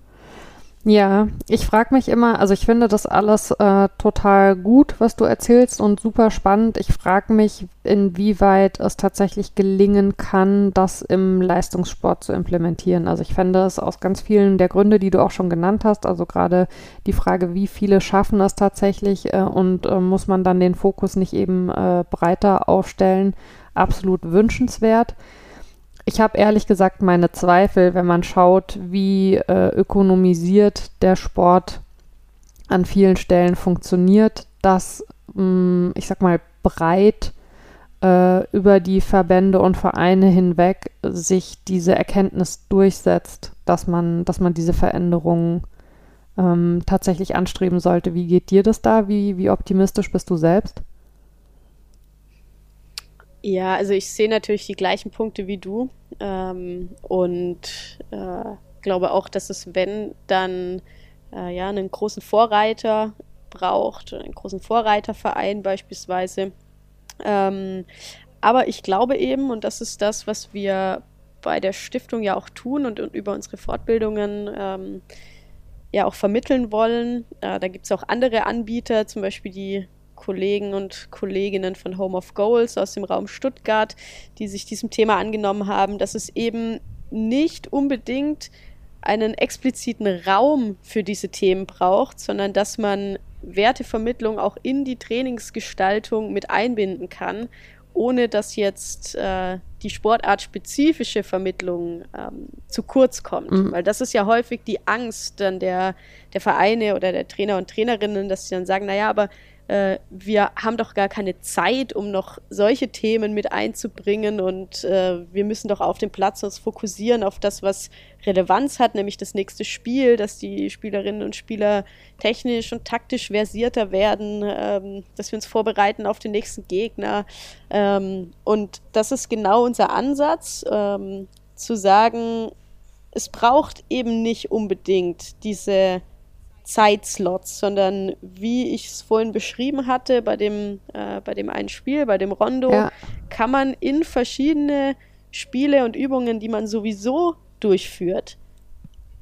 Ja, ich frage mich immer, also ich finde das alles äh, total gut, was du erzählst und super spannend. Ich frage mich, inwieweit es tatsächlich gelingen kann, das im Leistungssport zu implementieren. Also ich fände es aus ganz vielen der Gründe, die du auch schon genannt hast, also gerade die Frage, wie viele schaffen es tatsächlich äh, und äh, muss man dann den Fokus nicht eben äh, breiter aufstellen, absolut wünschenswert. Ich habe ehrlich gesagt meine Zweifel, wenn man schaut, wie äh, ökonomisiert der Sport an vielen Stellen funktioniert, dass, mh, mm, ich sag mal, breit äh, über die Verbände und Vereine hinweg sich diese Erkenntnis durchsetzt, dass man, dass man diese Veränderungen ähm, tatsächlich anstreben sollte. Wie geht dir das da? Wie, wie optimistisch bist du selbst? Ja, also ich sehe natürlich die gleichen Punkte wie du ähm, und äh, glaube auch, dass es, wenn dann äh, ja einen großen Vorreiter braucht, einen großen Vorreiterverein beispielsweise. Ähm, aber ich glaube eben, und das ist das, was wir bei der Stiftung ja auch tun und, und über unsere Fortbildungen ähm, ja auch vermitteln wollen. Äh, da gibt es auch andere Anbieter, zum Beispiel die Kollegen und Kolleginnen von Home of Goals aus dem Raum Stuttgart, die sich diesem Thema angenommen haben, dass es eben nicht unbedingt einen expliziten Raum für diese Themen braucht, sondern dass man Wertevermittlung auch in die Trainingsgestaltung mit einbinden kann, ohne dass jetzt äh, die sportartspezifische Vermittlung ähm, zu kurz kommt. Mhm. Weil das ist ja häufig die Angst dann der, der Vereine oder der Trainer und Trainerinnen, dass sie dann sagen, naja, aber äh, wir haben doch gar keine Zeit, um noch solche Themen mit einzubringen und äh, wir müssen doch auf dem Platz uns fokussieren auf das, was Relevanz hat, nämlich das nächste Spiel, dass die Spielerinnen und Spieler technisch und taktisch versierter werden, ähm, dass wir uns vorbereiten auf den nächsten Gegner. Ähm, und das ist genau unser Ansatz, ähm, zu sagen, es braucht eben nicht unbedingt diese Zeitslots, sondern wie ich es vorhin beschrieben hatte, bei dem, äh, bei dem einen Spiel, bei dem Rondo, ja. kann man in verschiedene Spiele und Übungen, die man sowieso durchführt,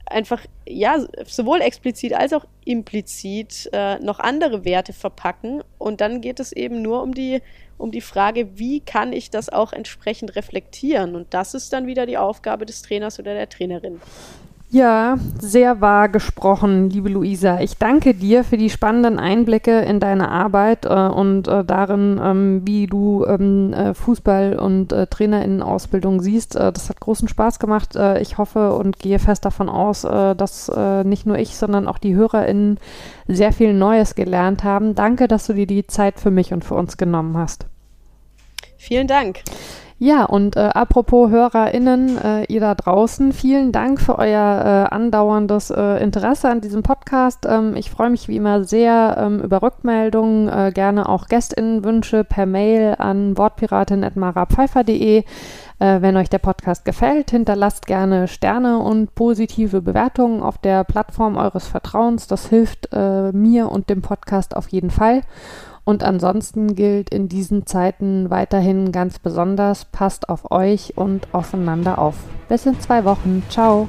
einfach, ja, sowohl explizit als auch implizit äh, noch andere Werte verpacken. Und dann geht es eben nur um die, um die Frage, wie kann ich das auch entsprechend reflektieren? Und das ist dann wieder die Aufgabe des Trainers oder der Trainerin. Ja, sehr wahr gesprochen, liebe Luisa. Ich danke dir für die spannenden Einblicke in deine Arbeit äh, und äh, darin, ähm, wie du ähm, äh, Fußball- und äh, Trainerinnenausbildung siehst. Äh, das hat großen Spaß gemacht. Äh, ich hoffe und gehe fest davon aus, äh, dass nicht nur ich, sondern auch die HörerInnen sehr viel Neues gelernt haben. Danke, dass du dir die Zeit für mich und für uns genommen hast. Vielen Dank. Ja, und äh, apropos HörerInnen, äh, ihr da draußen, vielen Dank für euer äh, andauerndes äh, Interesse an diesem Podcast. Ähm, ich freue mich wie immer sehr ähm, über Rückmeldungen, äh, gerne auch GästInnenwünsche per Mail an wortpiratin.marapfeifer.de. Äh, wenn euch der Podcast gefällt, hinterlasst gerne Sterne und positive Bewertungen auf der Plattform eures Vertrauens. Das hilft mir und dem Podcast auf jeden Fall. Und ansonsten gilt in diesen Zeiten weiterhin ganz besonders, passt auf euch und aufeinander auf. Bis in zwei Wochen. Ciao.